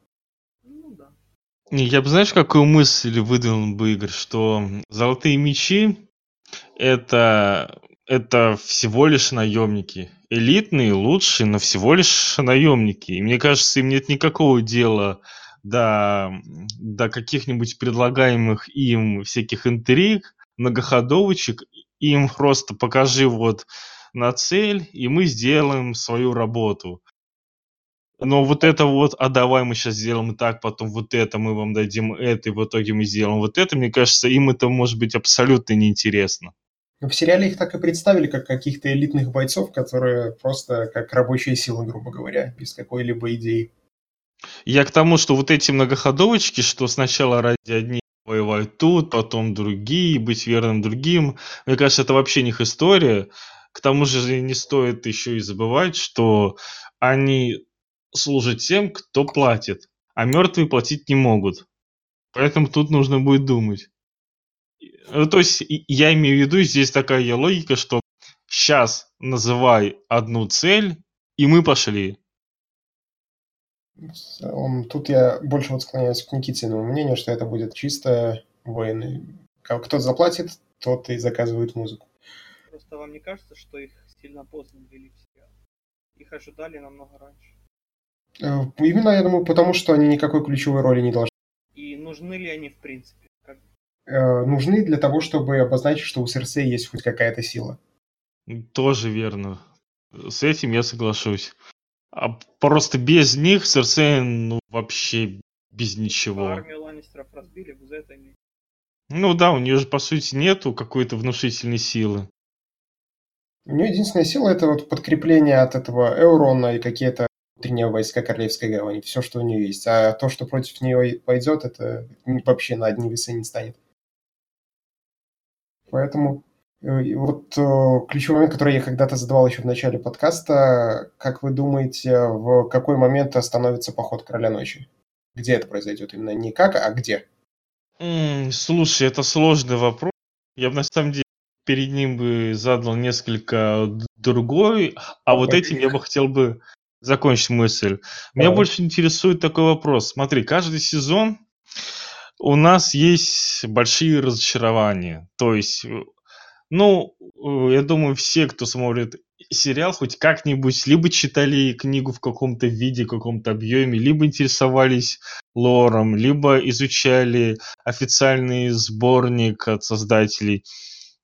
A: Не, я бы, знаешь, какую мысль выдвинул бы, Игорь, что золотые мечи это, это всего лишь наемники. Элитные, лучшие, но всего лишь наемники. И мне кажется, им нет никакого дела до, до каких-нибудь предлагаемых им всяких интриг, многоходовочек. Им просто покажи вот на цель, и мы сделаем свою работу. Но вот это вот, а давай мы сейчас сделаем так, потом вот это, мы вам дадим это, и в итоге мы сделаем вот это, мне кажется, им это может быть абсолютно неинтересно.
C: В сериале их так и представили, как каких-то элитных бойцов, которые просто как рабочая сила, грубо говоря, без какой-либо идеи.
A: Я к тому, что вот эти многоходовочки, что сначала ради одних воевать тут, потом другие, быть верным другим, мне кажется, это вообще не их история. К тому же не стоит еще и забывать, что они служат тем, кто платит, а мертвые платить не могут. Поэтому тут нужно будет думать. Ну, то есть я имею в виду здесь такая логика, что сейчас называй одну цель, и мы пошли.
C: Тут я больше вот склоняюсь к Никитиному мнению, что это будет чисто военный. Кто заплатит, тот и заказывает музыку.
B: Просто вам не кажется, что их сильно поздно ввели в сериал? Их ожидали намного раньше.
C: Э, именно, я думаю, потому что они никакой ключевой роли не должны.
B: И нужны ли они в принципе? Как...
C: Э, нужны для того, чтобы обозначить, что у Серсея есть хоть какая-то сила.
A: Тоже верно. С этим я соглашусь. А просто без них Серсей, ну, вообще без ничего.
B: Армию Ланнистеров разбили, без этого не...
A: Ну да, у нее же, по сути, нету какой-то внушительной силы.
C: У нее единственная сила это вот подкрепление от этого Эурона и какие-то внутренние войска Королевской гавани, все, что у нее есть. А то, что против нее пойдет, это вообще на одни весы не станет. Поэтому вот э, ключевой момент, который я когда-то задавал еще в начале подкаста, как вы думаете, в какой момент остановится поход Короля Ночи? Где это произойдет? Именно не как, а где?
A: Mm, слушай, это сложный вопрос. Я бы на самом деле перед ним бы задал несколько другой, а вот этим я бы хотел бы закончить мысль. Меня больше интересует такой вопрос. Смотри, каждый сезон у нас есть большие разочарования. То есть, э, ну, я думаю, все, кто смотрит сериал, хоть как-нибудь либо читали книгу в каком-то виде, каком-то объеме, либо интересовались лором, либо изучали официальный сборник от создателей.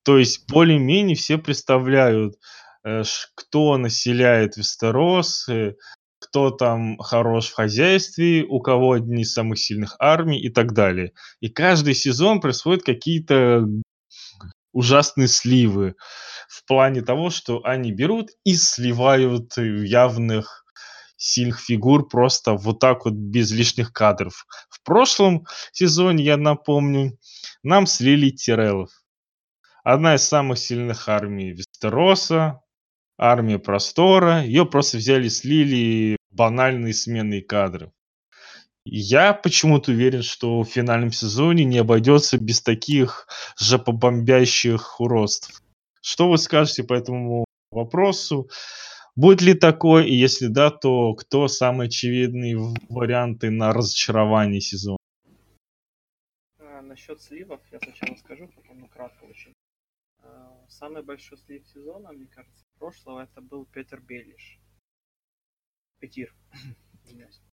A: То есть более-менее все представляют, Э, кто населяет Вестерос, э, кто там хорош в хозяйстве, у кого одни из самых сильных армий и так далее. И каждый сезон происходят какие-то ужасные сливы в плане того, что они берут и сливают явных сильных фигур просто вот так вот без лишних кадров. В прошлом сезоне, я напомню, нам слили Тирелов. Одна из самых сильных армий Вестероса, армия простора. Ее просто взяли, слили банальные сменные кадры. Я почему-то уверен, что в финальном сезоне не обойдется без таких жопобомбящих уродств. Что вы скажете по этому вопросу? Будет ли такой, и если да, то кто самые очевидные варианты на разочарование сезона?
B: А, насчет сливов я сначала скажу, потом ну, кратко очень. А, самый большой слив сезона, мне кажется, прошлого это был Петер Белиш. Петир.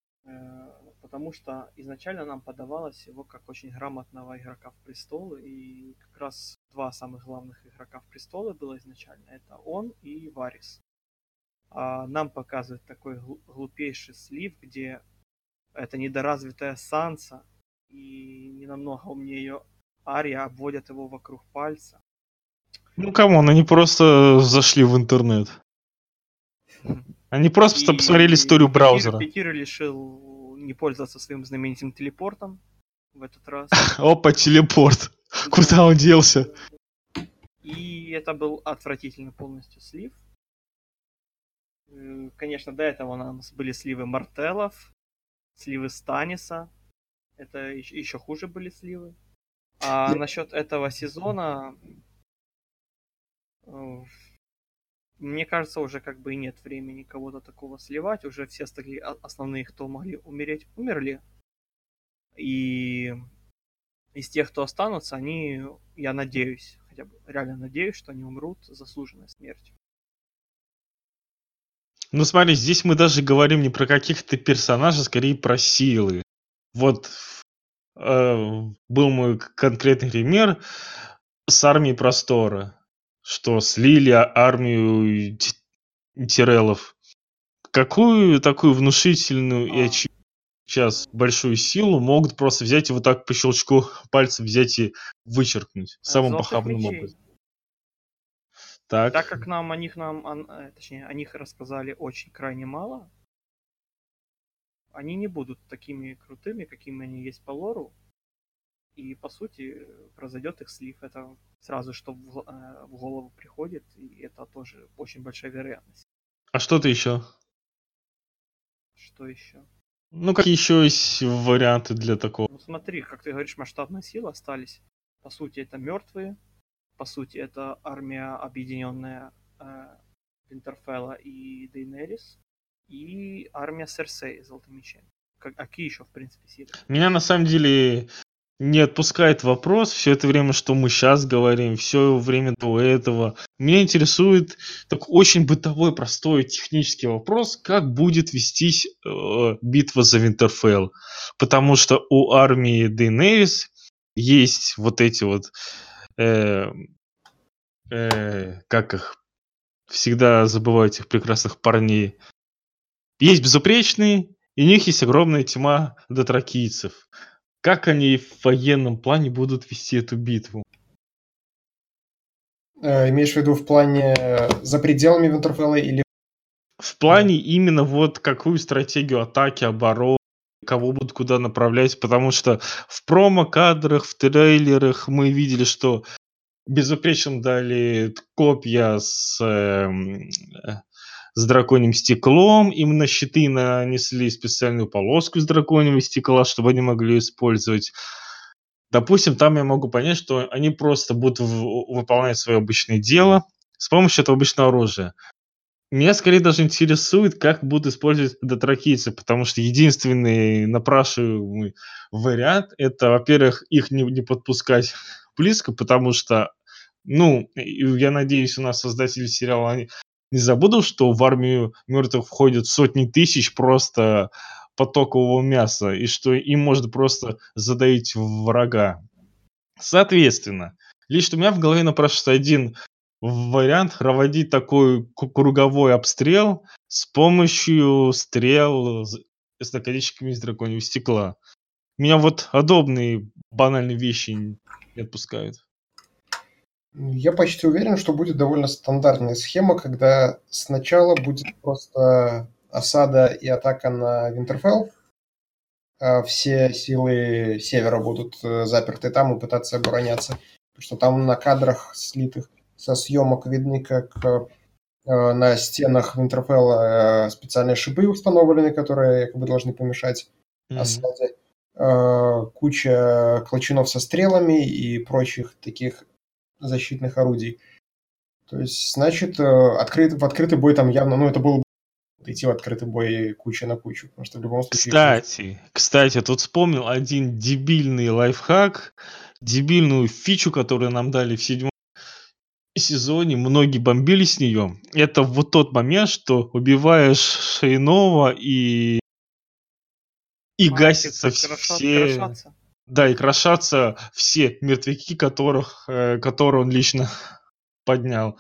B: потому что изначально нам подавалось его как очень грамотного игрока в престолы, и как раз два самых главных игрока в престолы было изначально. Это он и Варис. А нам показывают такой глупейший слив, где это недоразвитая Санса и не намного умнее ее Ария обводят его вокруг пальца.
A: Ну, come on, они просто зашли в интернет. Они просто и, посмотрели историю браузера.
B: Петир решил не пользоваться своим знаменитым телепортом в этот раз.
A: Опа, телепорт. Куда он делся?
B: И это был отвратительный полностью слив. Э, конечно, до этого у нас были сливы Мартелов, сливы Станиса. Это еще хуже были сливы. А насчет этого сезона э, мне кажется, уже как бы и нет времени кого-то такого сливать. Уже все остальные основные, кто могли умереть, умерли. И из тех, кто останутся, они, я надеюсь, хотя бы реально надеюсь, что они умрут заслуженной смертью.
A: Ну смотри, здесь мы даже говорим не про каких-то персонажей, скорее про силы. Вот э, был мой конкретный пример с армией простора что слили армию Тирелов. Какую такую внушительную и а. сейчас большую силу могут просто взять и вот так по щелчку пальцев взять и вычеркнуть самым Золотых похабным образом.
B: Так. так как нам о них нам, о, э, точнее, о них рассказали очень крайне мало, они не будут такими крутыми, какими они есть по лору. И по сути произойдет их слив. Это сразу что в, э, в голову приходит, и это тоже очень большая вероятность.
A: А что-то еще?
B: Что еще?
A: Ну, какие еще есть варианты для такого?
B: Ну, смотри, как ты говоришь, масштабные силы остались. По сути, это мертвые. По сути, это армия, объединенная э, Винтерфелла и Дейнерис. И армия Серсей Золотым мечем. Как, а какие еще, в принципе, силы?
A: Меня на самом деле не отпускает вопрос все это время, что мы сейчас говорим, все время до этого. Меня интересует так очень бытовой, простой технический вопрос, как будет вестись э, битва за Винтерфелл. Потому что у армии Дейнерис есть вот эти вот, э, э, как их, всегда забываю этих прекрасных парней. Есть безупречные, и у них есть огромная тьма дотракийцев. Как они в военном плане будут вести эту битву?
C: Э, имеешь в виду в плане э, за пределами Винтерфелла или...
A: В плане именно вот какую стратегию атаки, обороны, кого будут куда направлять, потому что в промо-кадрах, в трейлерах мы видели, что безупречно дали копья с э, с драконьим стеклом, им на щиты нанесли специальную полоску из драконьего стекла, чтобы они могли использовать. Допустим, там я могу понять, что они просто будут выполнять свое обычное дело с помощью этого обычного оружия. Меня скорее даже интересует, как будут использовать дотракийцы, потому что единственный напрашиваемый вариант это, во-первых, их не, не подпускать близко, потому что, ну, я надеюсь, у нас создатели сериала, они не забуду, что в армию мертвых входят сотни тысяч просто потокового мяса, и что им можно просто задавить врага. Соответственно, лично у меня в голове напрашивается один вариант проводить такой круговой обстрел с помощью стрел с наконечниками из драконьего стекла. Меня вот подобные банальные вещи не отпускают.
C: Я почти уверен, что будет довольно стандартная схема, когда сначала будет просто осада и атака на Винтерфелл. А все силы севера будут э, заперты там и пытаться обороняться. Потому что там на кадрах слитых со съемок видны, как э, на стенах Винтерфелла э, специальные шипы установлены, которые якобы должны помешать
A: Мгм.
C: осаде, э, куча клочунов со стрелами и прочих таких защитных орудий. То есть, значит, э, открыт, в открытый бой там явно, ну, это было бы идти в открытый бой куча на кучу, потому что в любом случае...
A: Кстати, кстати, тут вспомнил один дебильный лайфхак, дебильную фичу, которую нам дали в седьмом сезоне, многие бомбили с нее. Это вот тот момент, что убиваешь Шейнова и и
B: А, кроша-
A: все,
B: крошаться.
A: Да, и крошатся все мертвяки, которых, э, которые он лично поднял.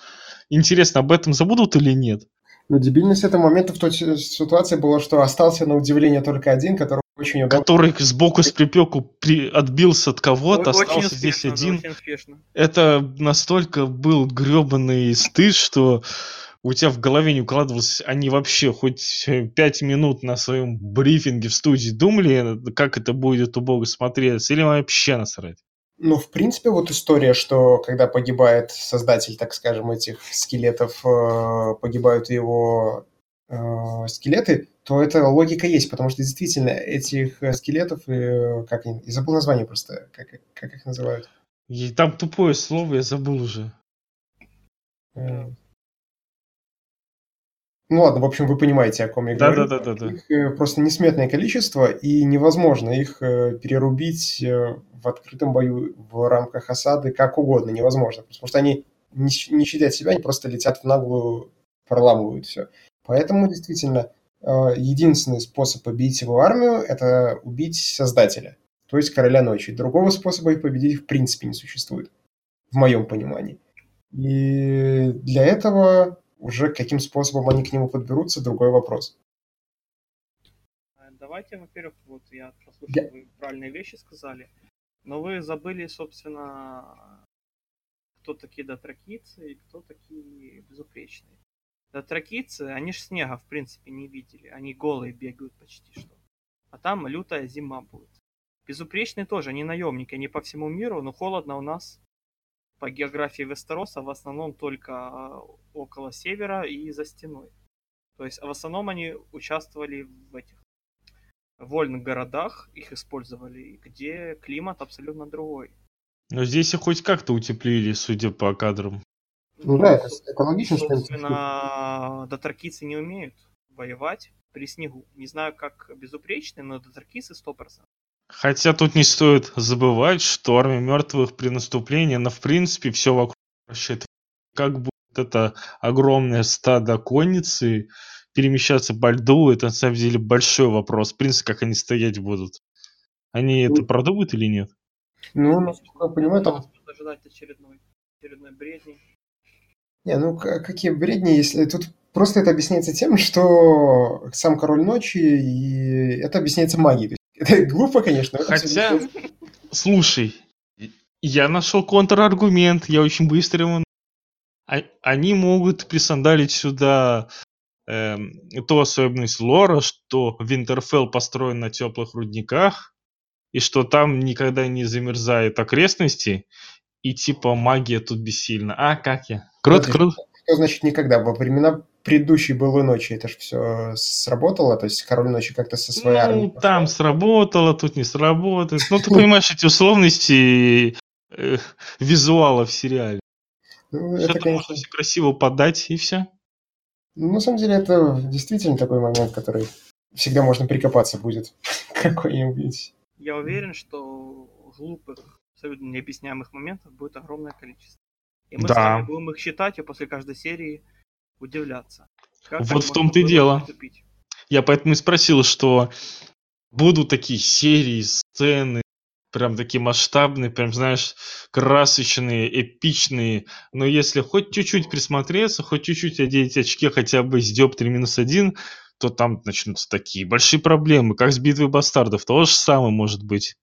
A: Интересно, об этом забудут или нет?
C: Но дебильность этого момента в той си- ситуации была, что остался на удивление только один, который очень удобно...
A: Который сбоку с припеку при... отбился от кого-то,
B: очень
A: остался здесь
B: успешно, да,
A: один. Это настолько был гребаный стыд, что у тебя в голове не укладывалось, они вообще хоть э, пять минут на своем брифинге в студии думали, как это будет убого смотреться, или вообще насрать?
C: Ну, в принципе, вот история, что когда погибает создатель, так скажем, этих скелетов, э, погибают его э, скелеты, то эта логика есть, потому что действительно этих э, скелетов, э, как они, я забыл название просто, как, как их называют.
A: И там тупое слово, я забыл уже.
C: Э, Ну ладно, в общем, вы понимаете, о ком я говорю.
A: Да-да-да-да-да.
C: Их э, просто несметное количество, и невозможно их э, перерубить э, в открытом бою в рамках осады как угодно, невозможно. Потому что они не, не щадят себя, они просто летят в наглую, проламывают все. Поэтому действительно единственный способ победить его армию – это убить Создателя, то есть Короля Ночи. Другого способа их победить в принципе не существует, в моем понимании. И для этого уже каким способом они к нему подберутся – другой вопрос.
B: Э, Давайте, во-первых, вот я послушал,
C: Я-
B: вы правильные вещи сказали, но вы забыли, собственно, кто такие дотракийцы и кто такие безупречные. Дотракийцы, они ж снега, в принципе, не видели. Они голые бегают почти что. А там лютая зима будет. Безупречные тоже, они наемники, они по всему миру, но холодно у нас по географии Вестероса в основном только а, около севера и за стеной. То есть в основном они участвовали в этих вольных городах, их использовали, где климат абсолютно другой.
A: Но здесь их хоть как-то утеплили, судя по кадрам.
C: Ну да, это, это логично, что
B: Собственно, дотракийцы не умеют воевать при снегу. Не знаю, как безупречные, но дотракийцы 100%.
A: Хотя тут не стоит забывать, что армия мертвых при наступлении, она в принципе все вокруг вращает. Как будет это огромное стадо конницы перемещаться по льду, это на самом деле большой вопрос. В принципе, как они стоять будут. Они это
C: Ну,
A: продумают или нет?
C: Ну, насколько я понимаю, там...
B: Ожидать очередной, очередной бредни.
C: Не, ну какие бредни, если тут просто это объясняется тем, что сам Король Ночи, и это объясняется магией. Это глупо, конечно.
A: Хотя, слушай, я нашел контраргумент, я очень быстро его... А- Они могут присандалить сюда эм, ту особенность лора, что Винтерфелл построен на теплых рудниках, и что там никогда не замерзают окрестности, и типа магия тут бессильна. А, как я? Круто, круто.
C: Что значит никогда? Во времена предыдущей былой ночи это же все сработало, то есть Король Ночи как-то со своей армией...
A: Ну, там сработало, тут не сработает. Ну, ты понимаешь, эти условности э, визуала в сериале.
C: Ну, это, конечно...
A: можно все красиво подать, и все.
C: Ну, на самом деле, это действительно такой момент, который всегда можно прикопаться будет. Какой-нибудь.
B: Я уверен, что глупых, абсолютно необъясняемых моментов будет огромное количество. И мы с
A: Да.
B: вами будем их считать и после каждой серии удивляться. Как
A: Вот в том-то и дело.
B: поступить?
A: Я поэтому и спросил, что будут такие серии, сцены, прям такие масштабные, прям, знаешь, красочные, эпичные. Но если хоть чуть-чуть присмотреться, хоть чуть-чуть одеть очки хотя бы с диоптрии минус один, то там начнутся такие большие проблемы, как с битвой бастардов. То же самое может быть.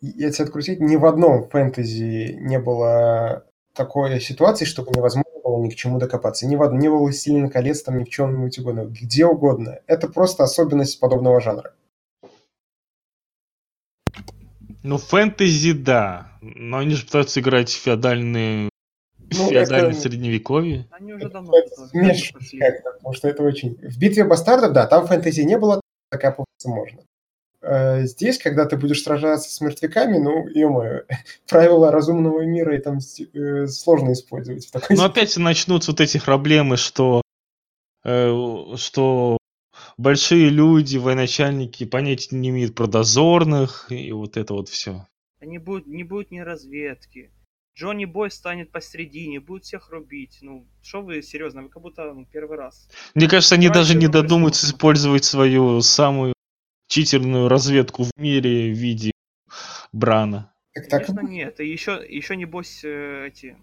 C: Я тебя открутить, ни в одном фэнтези не было такой ситуации, чтобы невозможно было ни к чему докопаться. Ни в одном, ни во «Властелине колец», там, ни в чем-нибудь угодно. Где угодно. Это просто особенность подобного жанра.
A: Ну, фэнтези, да. Но они же пытаются играть в феодальные...
C: Ну,
A: феодальное
C: это-
A: средневековье.
B: Они уже давно
C: Это как-то, потому что это очень... В «Битве бастардов», да, там фэнтези не было, докапываться можно. Э, Здесь, когда ты будешь сражаться с мертвяками, ну, ё правила разумного мира и там э, сложно использовать в такой
A: Но опять начнутся вот эти проблемы, что, э, что большие люди, военачальники понятия не имеют про дозорных, и вот это вот все.
B: Не будет, не будет ни разведки. Джонни Бой станет посередине, будет всех рубить. Ну, что вы серьезно, вы как будто ну, первый раз.
A: Мне кажется, они
B: Давайте
A: даже не додумаются использовать свою самую читерную разведку в мире в виде Брана.
C: Так, так
B: Конечно, нет. И еще, еще небось, э, эти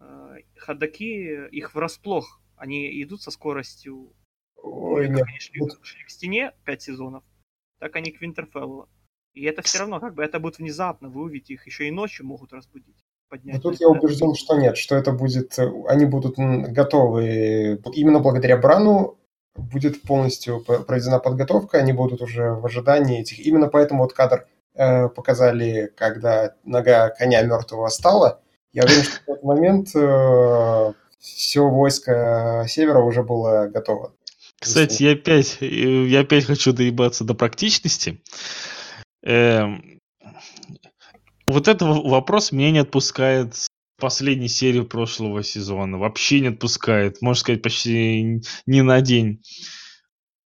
B: э, ходаки, их врасплох. Они идут со скоростью.
C: Ой,
B: как
C: нет.
B: они шли, шли к стене 5 сезонов, так они к Винтерфеллу. И это все равно, как бы это будет внезапно, вы увидите их еще и ночью могут разбудить. Поднять.
C: Но тут я убежден, что нет, что это будет, э, они будут готовы, именно благодаря Брану будет полностью проведена подготовка, они будут уже в ожидании этих. Именно поэтому вот кадр э, показали, когда нога коня мертвого стала. Я уверен, что в тот момент все войско севера уже было готово.
A: Кстати, я опять, э, я опять хочу доебаться до практичности. Эм, Вот этот вопрос меня не отпускает последней серии прошлого сезона. Вообще не отпускает. Можно сказать, почти н- ни на день.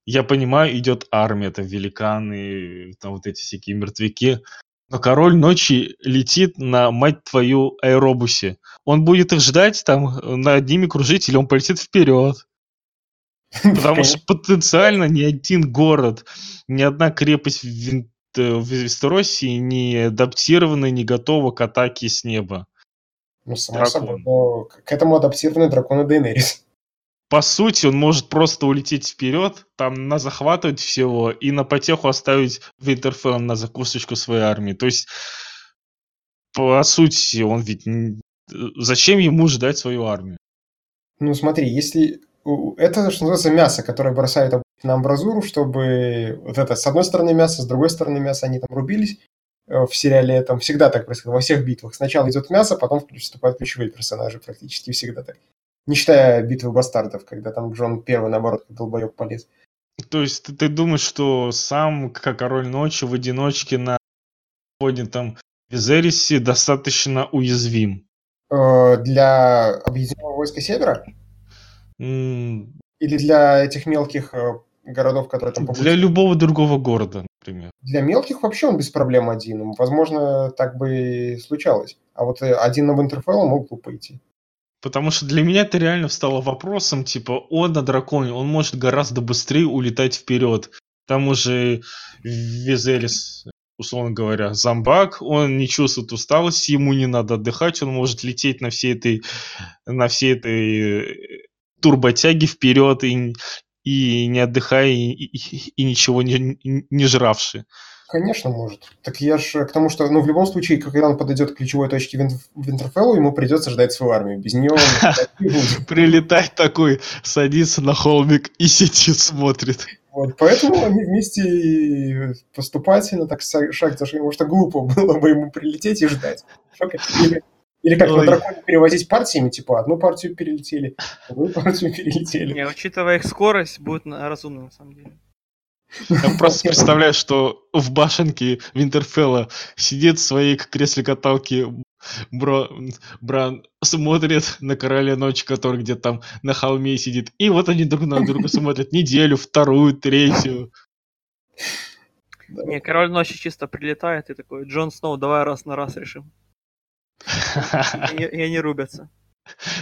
A: Я понимаю, идет армия, там великаны, там вот эти всякие мертвяки. Но король ночи летит на, мать твою, аэробусе. Он будет их ждать, там, над ними кружить, или он полетит вперед. Потому что потенциально ни один город, ни одна крепость в, э, в Вестеросии не адаптирована, не готова к атаке с неба.
C: Ну, само собой, но к этому адаптированы драконы Дейнерис.
A: По сути, он может просто улететь вперед, там на захватывать всего и на потеху оставить Винтерфелл на закусочку своей армии. То есть, по сути, он ведь... Зачем ему ждать свою армию?
C: Ну, смотри, если... Это, что называется, мясо, которое бросают на амбразуру, чтобы вот это, с одной стороны мясо, с другой стороны мясо, они там рубились. Э, В сериале там всегда так происходит, во всех битвах. Сначала идет мясо, потом вступают ключевые персонажи практически всегда так. Не считая битвы бастардов, когда там Джон первый, наоборот, как долбоеб полез.
A: То есть, ты, ты думаешь, что сам, как король ночи, в одиночке на поднятом Визерисе достаточно уязвим?
C: Э, Для объединенного войска Севера
A: М,
C: или для этих мелких э, городов, которые там
A: Для
C: пути?
A: любого другого города, например.
C: Для мелких вообще он без проблем один. Возможно, так бы и случалось. А вот э, один на Винтерфелл мог бы пойти.
A: Потому что для меня это реально встало вопросом, типа, он на драконе, он может гораздо быстрее улетать вперед. Там уже Визерис, условно говоря, зомбак, он не чувствует усталости, ему не надо отдыхать, он может лететь на всей этой, на всей этой э, турботяге вперед и, и не отдыхая, и, и- и ничего не, не жравши.
C: Конечно, может. Так я же к тому, что, ну, в любом случае, когда он подойдет к ключевой точке Вин- Винтерфеллу, ему придется ждать свою армию. Без нее он.
A: Прилетать такой, садится на холмик и сидит, смотрит.
C: Вот, поэтому они вместе и поступательно, так шаг за шагом, потому что глупо было бы ему прилететь и ждать. Или, как на
A: Ой.
C: драконе перевозить партиями, типа, одну партию перелетели, другую партию перелетели.
B: Не, учитывая их скорость, будет на- разумно на самом деле.
A: Я просто представляю, что в башенке Винтерфелла сидит в своей кресле каталки Бро, Бран смотрит на короля ночи, который где-то там на холме сидит. И вот они друг на друга смотрят неделю, вторую, третью.
B: Не, король ночи чисто прилетает и такой, Джон Сноу, давай раз на раз решим. И, они- рубятся.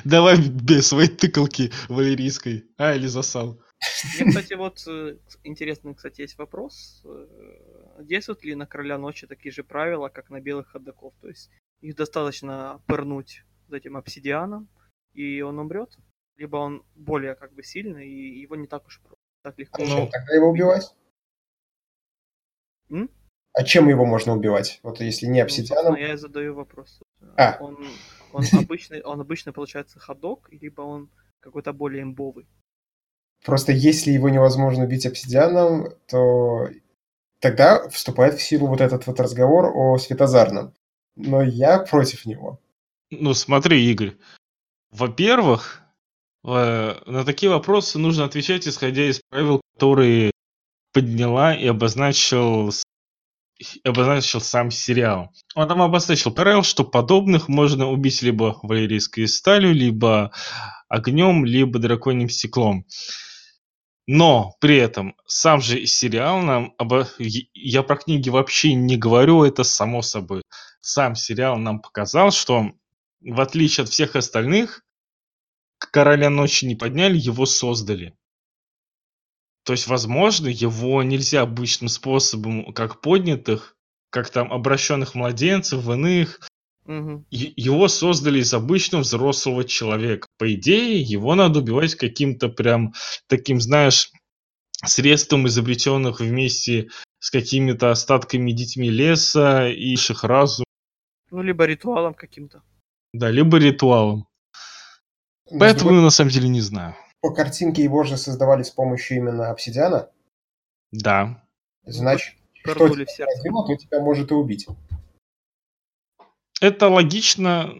A: Давай без своей тыкалки валерийской. А, или засал.
B: Мне, кстати, вот э, интересный, кстати, есть вопрос. Э, Действуют ли на короля ночи такие же правила, как на белых ходоков? То есть их достаточно пырнуть вот этим обсидианом, и он умрет? Либо он более как бы сильный, и его не так уж про- так легко.
C: А
A: Ну,
C: чем тогда его убивать?
B: М?
C: А чем его можно убивать? Вот если не
B: Ну,
C: обсидианом,
B: собственно, я и задаю вопрос.
C: А.
B: Он, он обычный, он обычно получается ходок, либо он какой-то более имбовый.
C: просто если его невозможно убить обсидианом, то тогда вступает в силу вот этот вот разговор о светозарном. Но я против него.
A: Ну, смотри, Игорь. Во-первых, э, на такие вопросы нужно отвечать, исходя из правил, которые подняла и обозначил обозначил сам сериал. Он там обозначил правил, что подобных можно убить либо валерийской сталью, либо огнем, либо драконьим стеклом. Но при этом сам же сериал нам... Обо... Я про книги вообще не говорю, это само собой. Сам сериал нам показал, что в отличие от всех остальных, Короля Ночи не подняли, его создали. То есть, возможно, его нельзя обычным способом, как поднятых, как там обращенных младенцев, в иных. Е- Его создали из обычного взрослого человека. По идее, его надо убивать каким-то прям таким, знаешь, средством, изобретенных вместе с какими-то остатками детьми леса и их разум,
B: Ну, либо ритуалом каким-то.
A: да, либо ритуалом. Поэтому,
C: другой-
A: на самом деле, не знаю.
C: По картинке его же создавали с помощью именно обсидиана.
A: Да.
C: Значит, что
B: Пердули в
C: тебя сделал, то тебя может и убить.
A: Это логично.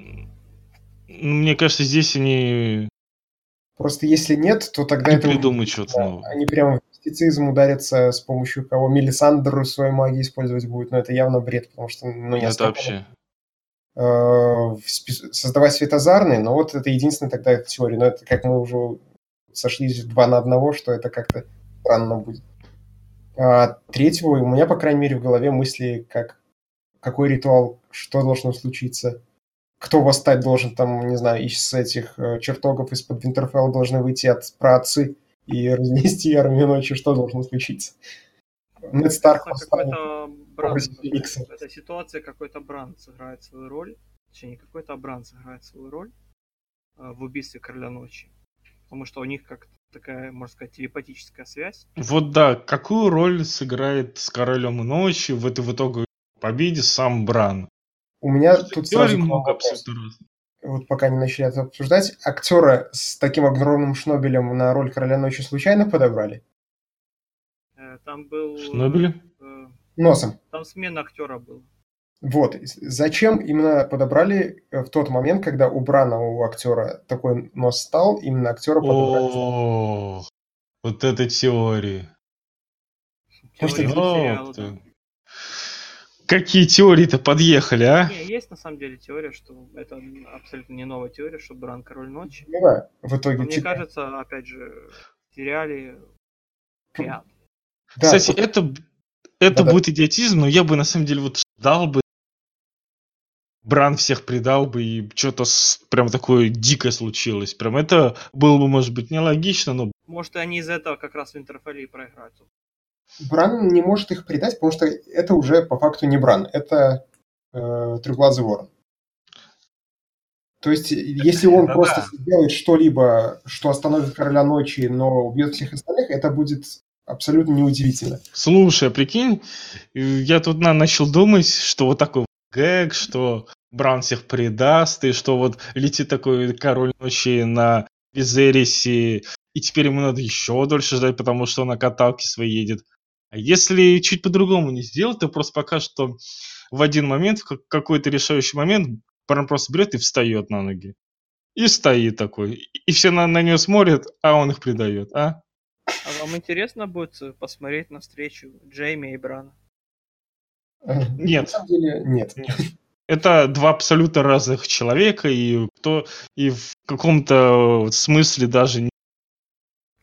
A: Мне кажется, здесь они
C: Просто если нет, то тогда
A: не
C: это...
A: придумают что-то
C: Да,
A: новое.
C: Они прямо в мистицизм ударятся, с помощью кого Мелисандр свою магию использовать будет, но это явно бред, потому что ну, не
A: Это вообще...
C: э, создавать светозарный, но вот это единственная тогда теория. Но это как мы уже сошлись два на одного, что это как-то странно будет. А третьего у меня, по крайней мере, в голове мысли, как какой ритуал, что должно случиться, кто восстать должен, там, не знаю, из этих э, чертогов из-под Винтерфелла должны выйти от праотцы и разнести армию ночи, что должно случиться. Нед Старк
B: Это какой-то бранд. В этой ситуации какой-то бранд сыграет свою роль. Точнее, не какой-то, а бранд сыграет свою роль э, в убийстве Короля Ночи. Потому что у них как такая, можно сказать, телепатическая связь.
A: Вот да, какую роль сыграет с Королем Ночи в этой в итоге победе сам Бран?
C: У меня тут
A: Теорий
C: сразу
A: много
C: вот пока не начали это обсуждать, актера с таким огромным шнобелем на роль Короля Ночи случайно подобрали?
B: Э, Там был...
A: Шнобели?
B: э,
C: Носом.
B: Там смена актера была.
C: Вот. Зачем именно подобрали э, в тот момент, когда у Брана, у актера такой нос стал, именно актера подобрали?
A: О, вот это теория. Ты.
B: да.
A: Какие теории-то подъехали, а?
B: Не, есть на самом деле теория, что это абсолютно не новая теория, что Бран Король Ночи.
C: Ну да, в итоге...
B: Но мне кажется, опять же, в сериале вряд ли.
C: Да,
A: Кстати,
C: вот
A: это, это
C: Да-да.
A: будет идиотизм, но я бы на самом деле вот ждал бы, Бран всех предал бы, и что-то прям такое дикое случилось. Прям это было бы, может быть, нелогично, но
B: Может, и они из этого как раз в Интерфеле и проиграют.
C: Бран не может их предать, потому что это уже по факту не Бран, это э, Трехглазый Ворон. То есть, если он
A: Да-да.
C: просто сделает что-либо, что остановит Короля Ночи, но убьет всех остальных, это будет абсолютно неудивительно.
A: Слушай, а прикинь, э, я тут на- начал думать, что вот такой гэг, что Бран всех предаст, и что вот летит такой король ночи на Визерисе, и теперь ему надо еще дольше ждать, потому что он на каталке своей едет. А если чуть по-другому не сделать, то просто покажет, что в один момент, в как- какой-то решающий момент, Бран просто берет и встает на ноги. И стоит такой. И- все на, на него смотрят, а он их предает, а?
B: А вам интересно будет посмотреть на встречу Джейми и Брана?
C: Э,
A: Нет.
C: На самом деле, нет.
A: Нет. Это два абсолютно разных человека, и кто и в каком-то смысле даже не.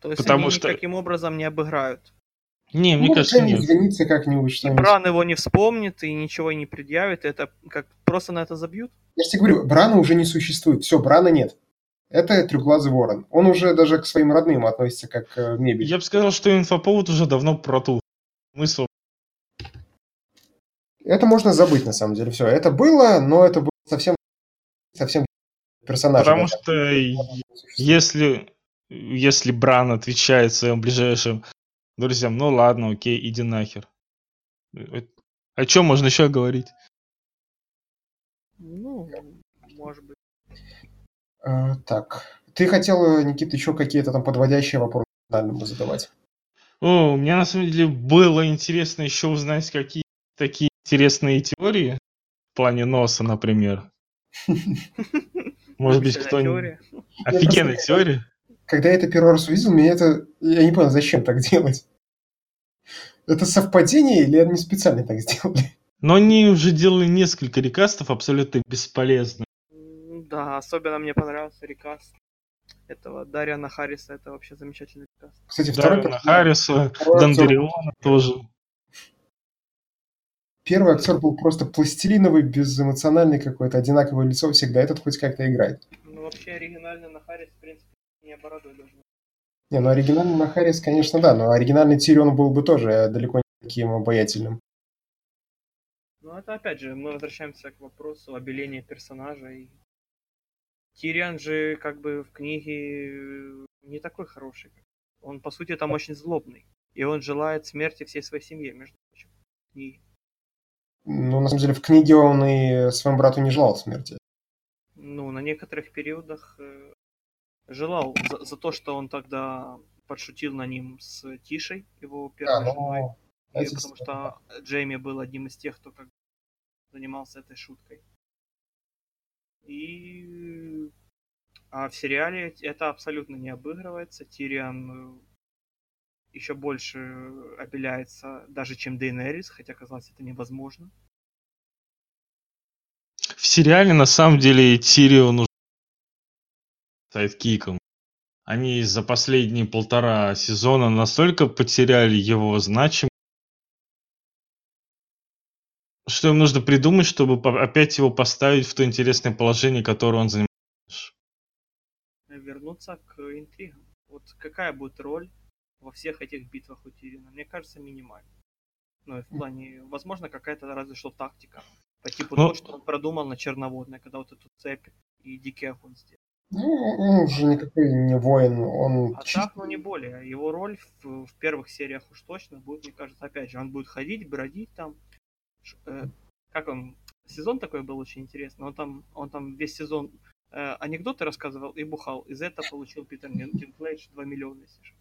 B: То есть
A: Потому
B: они
A: что-
B: никаким образом не обыграют.
A: Не, мне
C: Ну,
A: кажется, нет.
C: извинится как-нибудь,
B: И
C: что-нибудь.
B: Бран его не вспомнит и ничего не предъявит. Это как просто на это забьют?
C: Я же тебе говорю, Брана уже не существует. Все, Брана нет. Это Трехглазый Ворон. Он уже даже к своим родным относится как к мебель.
A: Я бы сказал, что инфоповод уже давно протух. Смысл.
C: Это можно забыть, на самом деле. Все, это было, но это было совсем, совсем персонаж.
A: Потому что и- если, если Бран отвечает своим ближайшим друзьям, ну ладно, окей, иди нахер. Э, О чем можно еще говорить?
B: Ну, может быть.
C: А, так, ты хотел, Никита, еще какие-то там подводящие вопросы задавать?
A: О, мне на самом деле было интересно еще узнать, какие такие интересные теории в плане носа, например. Может быть, кто-нибудь... Офигенная теория.
C: Когда я это первый раз увидел, меня это... Я не понял, зачем так делать. Это совпадение или они специально так сделали?
A: Но они уже делали несколько рекастов абсолютно бесполезных.
B: Да, особенно мне понравился рекаст этого Дариана Харриса. Это вообще замечательный рекаст.
C: Кстати, второй,
A: Даррена
C: пер-
A: Харриса, Дандериона тоже.
C: Первый актер был просто пластилиновый, безэмоциональный какой-то, одинаковое лицо всегда. Этот хоть как-то играет.
B: Ну, вообще оригинально на Харрис, в принципе, не бородой должен.
C: Не, ну оригинальный на Харрис, конечно, да, но оригинальный Тирион был бы тоже э, далеко не таким обаятельным.
B: Ну, это опять же, мы возвращаемся к вопросу обеления персонажа. И... Тириан же, как бы, в книге э, не такой хороший. Он, по сути, там очень злобный. И он желает смерти всей своей семье, между прочим. книге.
C: Ну, на самом деле, в книге он и своему брату не желал смерти.
B: Ну, на некоторых периодах э, желал за, за то, что он тогда подшутил на ним с Тишей, его первой
C: Да,
B: женой.
C: но...
B: И
C: знаете,
B: потому что Джейми был одним из тех, кто как занимался этой шуткой. И а в сериале это абсолютно не обыгрывается. Тириан еще больше обеляется даже, чем Дейнерис, хотя казалось это невозможно.
A: В сериале на самом деле Тирион уже сайдкиком. Они за последние полтора сезона настолько потеряли его значимость, что им нужно придумать, чтобы опять его поставить в то интересное положение, которое он занимает.
B: Вернуться к интригам. Вот какая будет роль во всех этих битвах у Тирина? Мне кажется, минимальная. Ну, и в плане, возможно, какая-то разве что тактика. По типу
A: Ну-
B: то, что он продумал на Черноводной, когда вот эту цепь и дикий огонь сделал.
C: Ну, он уже никакой не воин, он
B: А
C: чисто-
B: так, ну не более. Его роль в, в первых сериях уж точно будет, мне кажется, опять же, он будет ходить, бродить там. Ш- э, как он? Сезон такой был очень интересный. Он там, он там весь сезон э, анекдоты рассказывал и бухал. Из этого получил Питер Дин- Динклэйдж 2 миллиона, если что.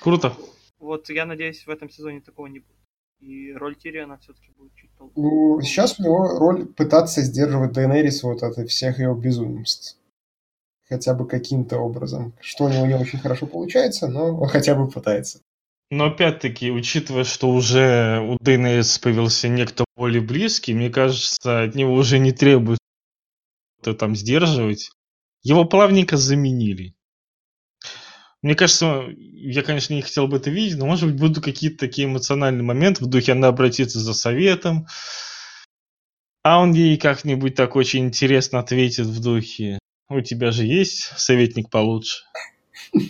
A: Круто.
B: Вот я надеюсь, в этом сезоне такого не будет. И роль Тириана все-таки будет чуть пол...
C: Ну, сейчас у него роль пытаться сдерживать Дейнерис вот от всех ее безумств. Хотя бы каким-то образом. Что у него не очень хорошо получается, но он хотя бы пытается.
A: Но опять-таки, учитывая, что уже у Дейнерис появился некто более близкий, мне кажется, от него уже не требует там сдерживать. Его плавненько заменили. Мне кажется, я, конечно, не хотел бы это видеть, но, может быть, будут какие-то такие эмоциональные моменты в духе она обратится за советом, а он ей как-нибудь так очень интересно ответит в духе «У тебя же есть советник получше?»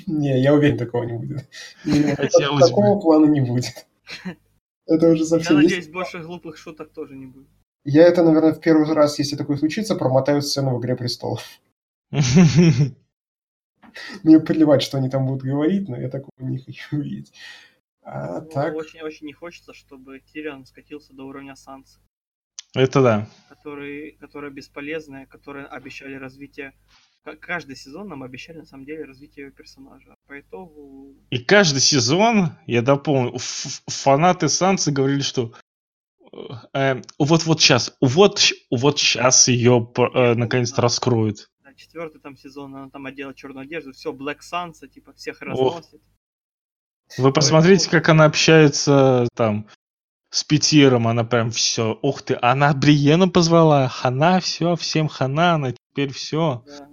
C: Не, я уверен, такого не будет. Такого плана не будет. Это уже
B: Я
C: совсем... есть.
B: надеюсь, больше глупых шуток тоже не будет.
C: Я это, наверное, в первый раз, если такое случится, промотаю сцену в «Игре престолов». Мне плевать, что они там будут говорить, но я такого не хочу видеть. А так,
B: Очень-очень не хочется, чтобы Тириан скатился до уровня Сансы.
A: Это да.
B: которые, которые бесполезные, которые обещали развитие. Каждый сезон нам обещали на самом деле развитие ее персонажа. По итогу
A: И каждый сезон, я дополню, фанаты Сансы говорили, что э, вот вот сейчас, вот вот сейчас ее наконец-то раскроют.
B: Четвертый там сезон, она там одела черную одежду, все, Black Sansa, типа всех разносит.
A: Вы посмотрите, как она общается там с Петером, она прям все, ух ты, она Бриена позвала, хана, все, всем хана, она теперь все.
B: Да.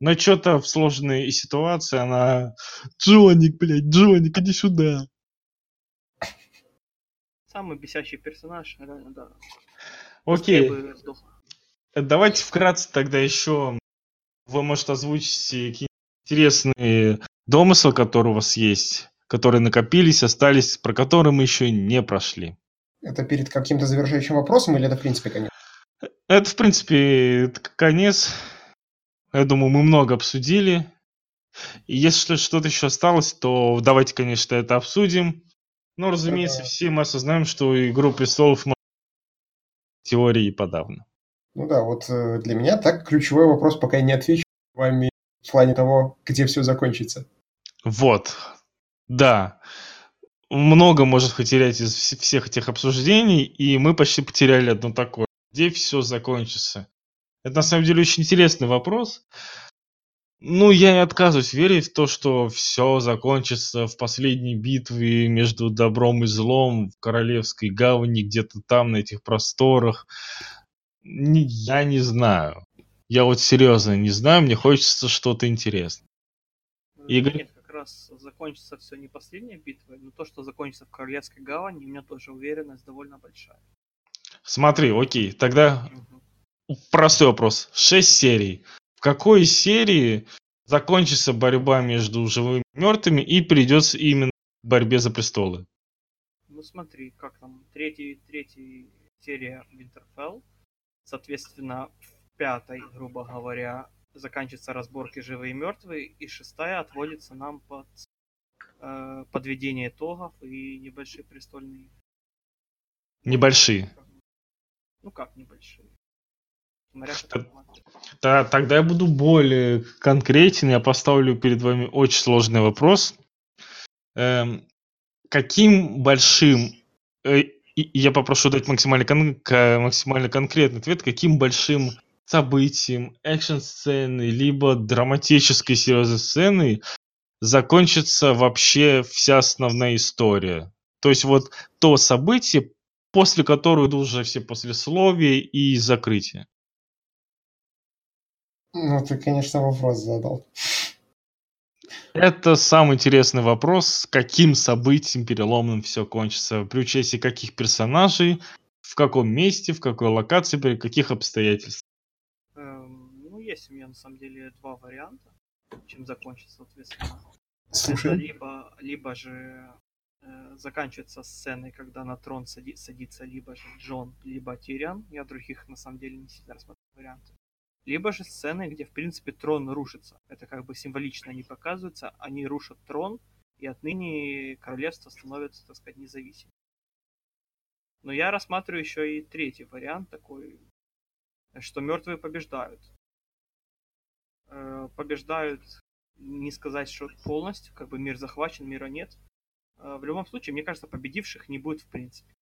A: Но что-то в сложной ситуации она, Джоник, блядь, Джоник, иди сюда.
B: Самый бесящий персонаж, реально, да.
A: Окей. Давайте вкратце тогда еще вы, может, озвучите какие интересные домыслы, которые у вас есть, которые накопились, остались, про которые мы еще не прошли.
C: это перед каким-то завершающим вопросом или это в принципе конец?
A: Это, в принципе, конец. Я думаю, мы много обсудили. И если что-то еще осталось, то давайте, конечно, это обсудим. Но, разумеется,
C: Да.
A: все мы осознаем, что «Игру престолов» теории подавно.
C: Ну да, вот э, для меня так ключевой вопрос, пока я не отвечу вами в плане того, где все закончится.
A: Вот. Да. Много может потерять из вс- всех этих обсуждений, и мы почти потеряли одно такое. Где все закончится? Это на самом деле очень интересный вопрос. Ну, я не отказываюсь верить в то, что все закончится в последней битве между добром и злом в Королевской гавани, где-то там, на этих просторах. Я не знаю. Я вот серьезно не знаю, мне хочется что-то интересное.
B: Э,
A: Игорь?
B: Нет, как раз закончится все не последней битвой, но то, что закончится в Королевской гавани, у меня тоже уверенность довольно большая.
A: Смотри, окей, тогда
B: Мгм.
A: простой вопрос. Шесть серий. В какой серии закончится борьба между живыми и мертвыми и придется именно к борьбе за престолы?
B: Ну смотри, как там, третий, третий серия Winterfell, соответственно, в пятой, грубо говоря, заканчиваются разборки живые и мертвые, и шестая отводится нам под э, подведение итогов и небольшие престольные.
A: Небольшие.
B: Ну как небольшие?
A: Э. Та- тогда я буду более конкретен. Я поставлю перед вами очень сложный вопрос. Эм, каким большим... и- я попрошу дать максимально, кон- максимально конкретный ответ. Каким большим событием, экшн-сцены, либо драматической серьезной сцены закончится вообще вся основная история? То есть вот то событие, после которого идут уже все послесловия и закрытие.
C: Ну, ты, конечно, вопрос задал.
A: Это самый интересный вопрос, с каким событием переломным все кончится, при участии каких персонажей, в каком месте, в какой локации, при каких обстоятельствах.
B: Эм, ну, есть у меня на самом деле два варианта, чем закончится, соответственно. Это
C: Слушай,
B: либо, либо же э, заканчивается сценой, когда на трон сади- садится либо же Джон, либо Тириан. Я других на самом деле не сильно рассматриваю варианты. Либо же сцены, где в принципе трон рушится. Это как бы символично не показывается. Они рушат трон, и отныне королевство становится, так сказать, независимым. Но я рассматриваю еще и третий вариант такой, что мертвые побеждают. Э, Побеждают, не сказать, что полностью, как бы мир захвачен, мира нет. Э, В любом случае, мне кажется, победивших не будет в принципе.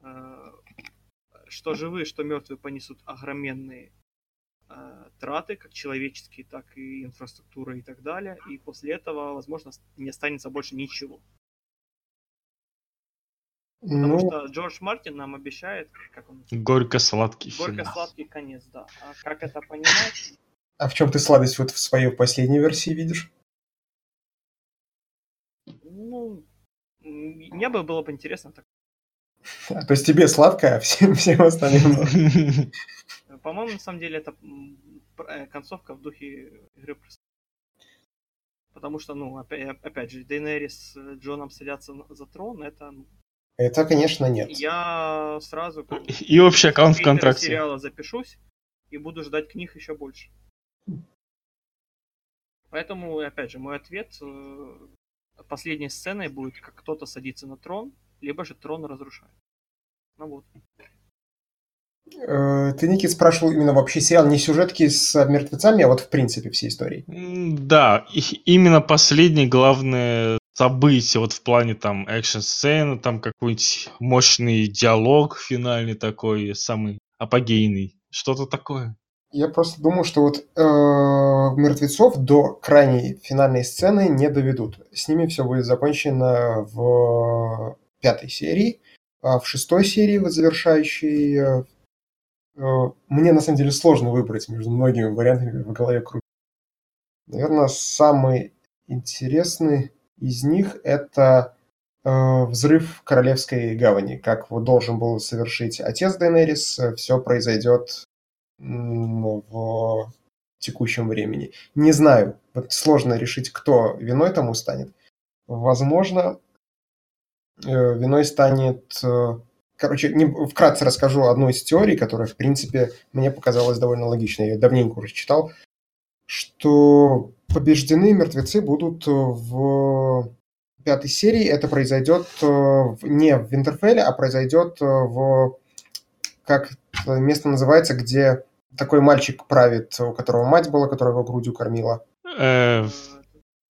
B: Э, Что живые, что мертвые понесут огроменные траты, как человеческие, так и инфраструктура и так далее. И после этого, возможно, не останется больше ничего. Потому
C: ну,
B: что Джордж Мартин нам обещает, как он
A: Горько-сладкий финал.
B: горько-сладкий конец, да. А как это понимать?
C: а в чем ты сладость вот в своей последней версии видишь?
B: Ну, мне бы было бы интересно так.
C: А, то есть тебе сладко, а всем, всем остальным...
B: По-моему, на самом деле это э, концовка в духе Игры престолов. Потому что, ну, опять, опять же, Дейнерис с Джоном садятся за трон, это ну,
C: Это, конечно, нет.
B: я сразу как
A: И общий аккаунт в контракте.
B: сериала запишусь и буду ждать книг еще больше. Поэтому, опять же, мой ответ э, последней сценой будет, как кто-то садится на трон, либо же трон разрушает. Ну вот.
C: Э, Ты, Никит, спрашивал именно вообще сериал не сюжетки с мертвецами, а вот в принципе всей истории.
A: Да, именно последнее главное событие, вот в плане там экшн-сцены, там какой-нибудь мощный диалог финальный такой, самый апогейный. Что-то такое.
C: Я просто думаю, что вот э, мертвецов до крайней финальной сцены не доведут. С ними все будет закончено в пятой серии. А в шестой серии, вот завершающей, э, э, мне на самом деле сложно выбрать между многими вариантами в голове крутить. Наверное, самый интересный из них это э, взрыв Королевской гавани. Как вот должен был совершить отец Дейнерис, все произойдет в текущем времени. Не знаю, вот сложно решить, кто виной тому станет. Возможно, э, виной станет... э, Короче, не, вкратце расскажу одну из теорий, которая, в принципе, мне показалась довольно логичной. Я ее давненько уже читал, что побеждены мертвецы будут в пятой серии. Это произойдет э, не в Винтерфелле, а произойдет э, в... Как это место называется, где такой мальчик правит, у которого мать была, которая его грудью кормила.
A: Э,
B: Э,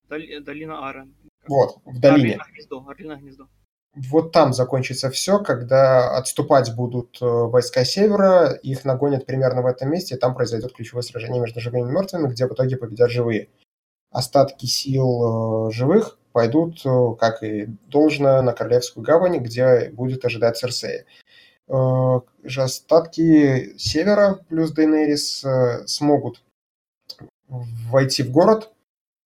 B: Доли- Долина Арен.
C: Вот, в долине.
B: Гнездо, Орлиное гнездо.
C: Вот там закончится все, когда отступать будут э, войска севера, их нагонят примерно в этом месте, и там произойдет ключевое сражение между живыми и мертвыми, где в итоге победят живые. Остатки сил э, живых пойдут, э, как и должно, на Королевскую гавань, где будет ожидать Церсея. Же остатки севера плюс Дейнерис смогут войти в город,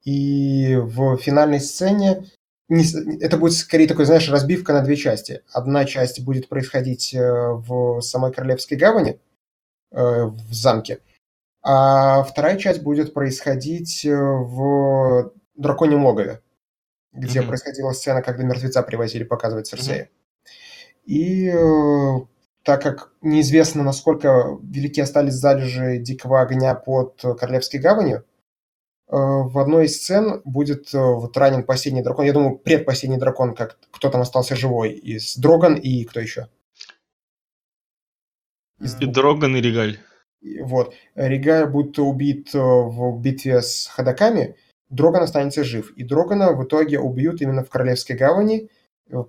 C: и в финальной сцене не, это будет скорее такой, знаешь, разбивка на две части. Одна часть будет происходить э, в самой Королевской гавани, э, в замке, а вторая часть будет происходить э, в Драконьем логове, где mm-hmm. происходила сцена, когда мертвеца привозили показывать Серсея. Mm-hmm. И так как неизвестно, насколько велики остались залежи Дикого огня под Королевской гаванью, в одной из сцен будет э, вот ранен последний дракон. Я думаю, предпоследний дракон, как кто там остался живой из Дроган и кто еще?
A: Из... И Дроган и Регаль.
C: Вот. Регаль будет убит э, в битве с ходаками, Дроган останется жив. И Дрогана в итоге убьют именно в Королевской гавани.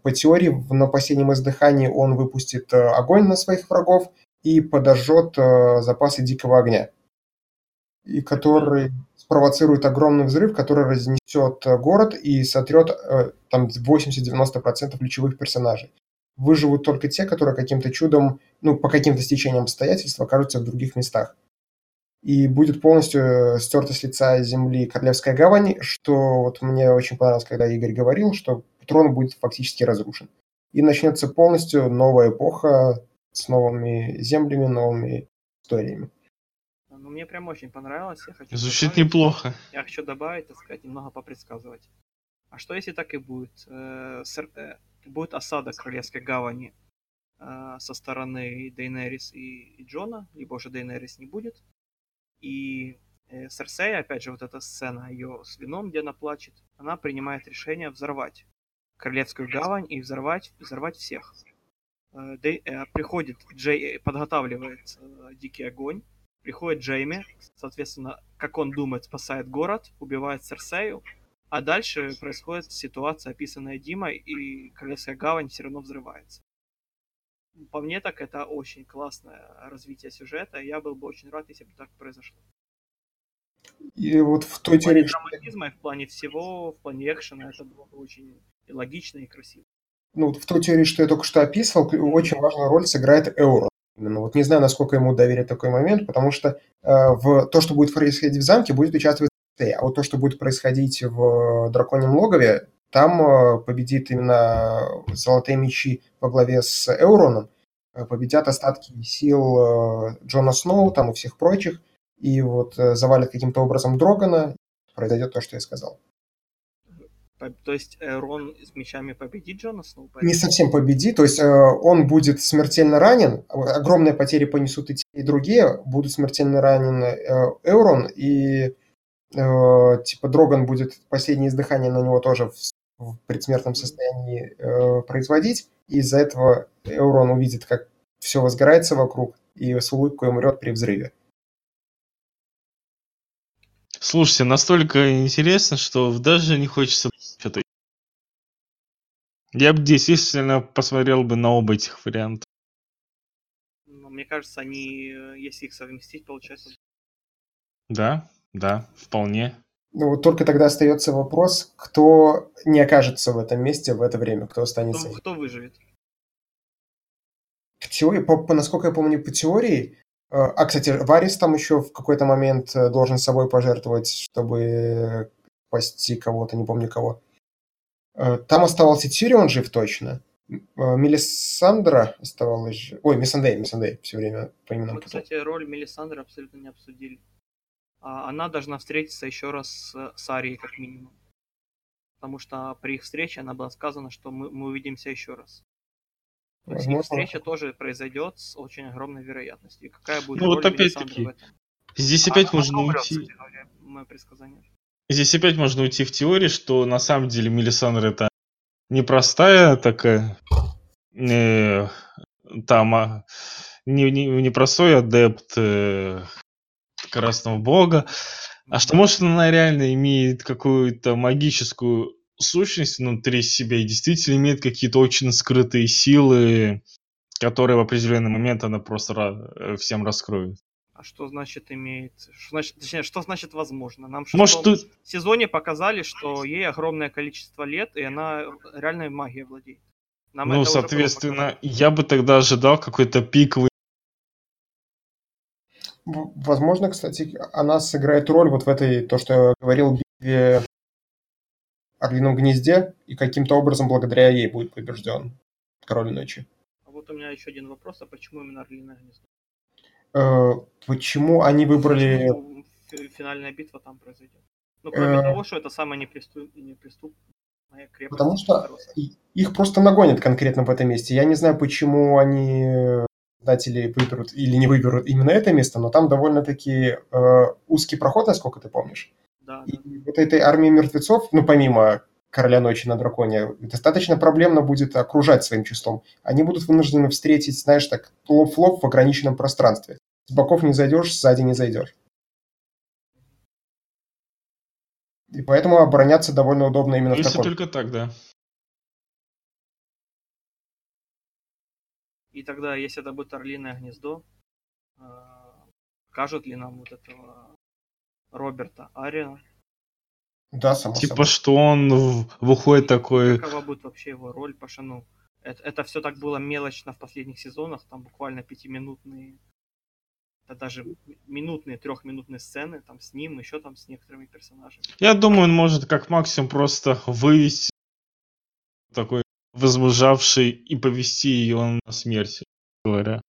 C: По теории, на последнем издыхании он выпустит огонь на своих врагов и подожжет запасы дикого огня. И который спровоцирует огромный взрыв, который разнесет э, город и сотрет э, там 80-90% ключевых персонажей. Выживут только те, которые каким-то чудом, ну, по каким-то стечениям обстоятельств окажутся в других местах. И будет полностью э, стерта с лица земли Королевская гавань, что вот мне очень понравилось, когда Игорь говорил, что трон будет фактически разрушен. И начнется полностью новая эпоха с новыми землями, новыми историями.
B: Ну, мне прям очень понравилось. Я хочу
A: Звучит добавить, неплохо.
B: Я хочу добавить, так сказать, немного попредсказывать. А что если так и будет? Э, сэр, э, будет осада Королевской гавани э, со стороны Дейнерис и, и Джона, либо уже Дейнерис не будет. И э, Серсея, опять же, вот эта сцена ее с вином, где она плачет, она принимает решение взорвать Королевскую гавань и взорвать, взорвать всех. Э, Дей, э, приходит Джей, подготавливает э, Дикий огонь, Приходит Джейми, соответственно, как он думает, спасает город, убивает Серсею, а дальше происходит ситуация, описанная Димой, и Королевская гавань все равно взрывается. По мне так это очень классное развитие сюжета, и я был бы очень рад, если бы так произошло.
C: И вот в той
B: в плане драматизма и в плане всего, в плане экшена это было бы очень и логично, и красиво.
C: Ну, в той теории, что я только что описывал, очень важную роль сыграет Эуро. Именно вот не знаю, насколько ему доверят такой момент, потому что э, в то, что будет происходить в замке, будет участвовать а вот то, что будет происходить в Драконьем логове, там э, победит именно Золотые мечи во главе с Эуроном, э, победят остатки сил э, Джона Сноу там и всех прочих, и вот завалят каким-то образом Дрогана, произойдет то, что я сказал.
B: То есть э, Рон с мечами победит Джона Сноу?
C: Не совсем победит, то есть э, он будет смертельно ранен, огромные потери понесут и те, и другие, будут смертельно ранен э, Эурон, и э, типа Дроган будет последнее издыхание на него тоже в, в предсмертном состоянии э, производить, и из-за этого Эурон увидит, как все возгорается вокруг, и с улыбкой умрет при взрыве.
A: Слушайте, настолько интересно, что даже не хочется. Я бы действительно посмотрел бы на оба этих варианта.
B: Но мне кажется, они, э, если их совместить, получается.
A: Да, да, вполне.
C: Ну вот только тогда остается вопрос, кто не окажется в этом месте в это время, кто останется.
B: Кто, кто выживет?
C: В теории, по, по, насколько я помню, по теории, Э, а, кстати, Варис там еще в какой-то момент э, должен собой пожертвовать, чтобы спасти кого-то, не помню кого. Э, там оставался Тирион жив точно. Мелисандра оставалась же... Ой, Миссандей, Миссандей все время по именам
B: Вот, кстати, роль Мелисандры абсолютно не обсудили. А, она должна встретиться еще раз с, с Арией, как минимум. Потому что при их встрече она была сказана, что мы, мы увидимся еще раз. То есть их встреча тоже произойдет с очень огромной вероятностью. И какая будет
A: ну, вот опять-таки, здесь опять а, можно уйти... Говоря,
B: мое предсказание.
A: Здесь опять можно уйти в теории, что на самом деле Мелисандра это непростая такая... Э, там... А, не, не, не простой адепт э, Красного Бога, а что может она реально имеет какую-то магическую сущность внутри себя и действительно имеет какие-то очень скрытые силы, которые в определенный момент она просто э, всем раскроет.
B: А что значит имеет? Что значит, точнее, что значит возможно? Нам в
A: Может, тут
B: сезоне показали, что ей огромное количество лет, и она реальной магией владеет. Нам это
A: Ну, соответственно, я бы тогда ожидал какой-то пиковый.
C: Возможно, кстати, она сыграет роль вот в этой, то, что я говорил, битве Орлином гнезде, и каким-то образом благодаря ей будет побежден Король Ночи.
B: А вот у меня еще один вопрос, а почему именно Орлиное гнездо?
C: Э, Почему они выбрали...
B: Финальная битва там произойдет? Ну, кроме
C: Э.
B: того, что это самая неприступ- неприступная крепость.
C: Потому что их просто нагонят конкретно в этом месте. Я не знаю, почему они э, создатели выберут или не выберут именно это место, но там довольно-таки э, узкий проход, насколько ты помнишь.
B: Да,
C: И
B: да.
C: вот этой армии мертвецов, ну, помимо Короля Ночи на Драконе, достаточно проблемно будет окружать своим числом. Они будут вынуждены встретить, знаешь, так, лоб в лоб в ограниченном пространстве. С боков не зайдешь, сзади не зайдешь. И поэтому обороняться довольно удобно именно в
A: Если
C: таком.
A: только так, да.
B: И тогда, если это будет Орлиное гнездо, э, покажут ли нам вот этого Роберта Ариана?
C: Да, само
A: Типа,
C: собой.
A: что он в- выходит такой...
B: Какова будет вообще его роль, потому что, ну, это, это все так было мелочно в последних сезонах, там буквально пятиминутные, да даже минутные, трехминутные сцены, там с ним, еще там с некоторыми персонажами.
A: Я думаю, он может как максимум просто вывести такой возмужавший и повести ее на смерть, говоря.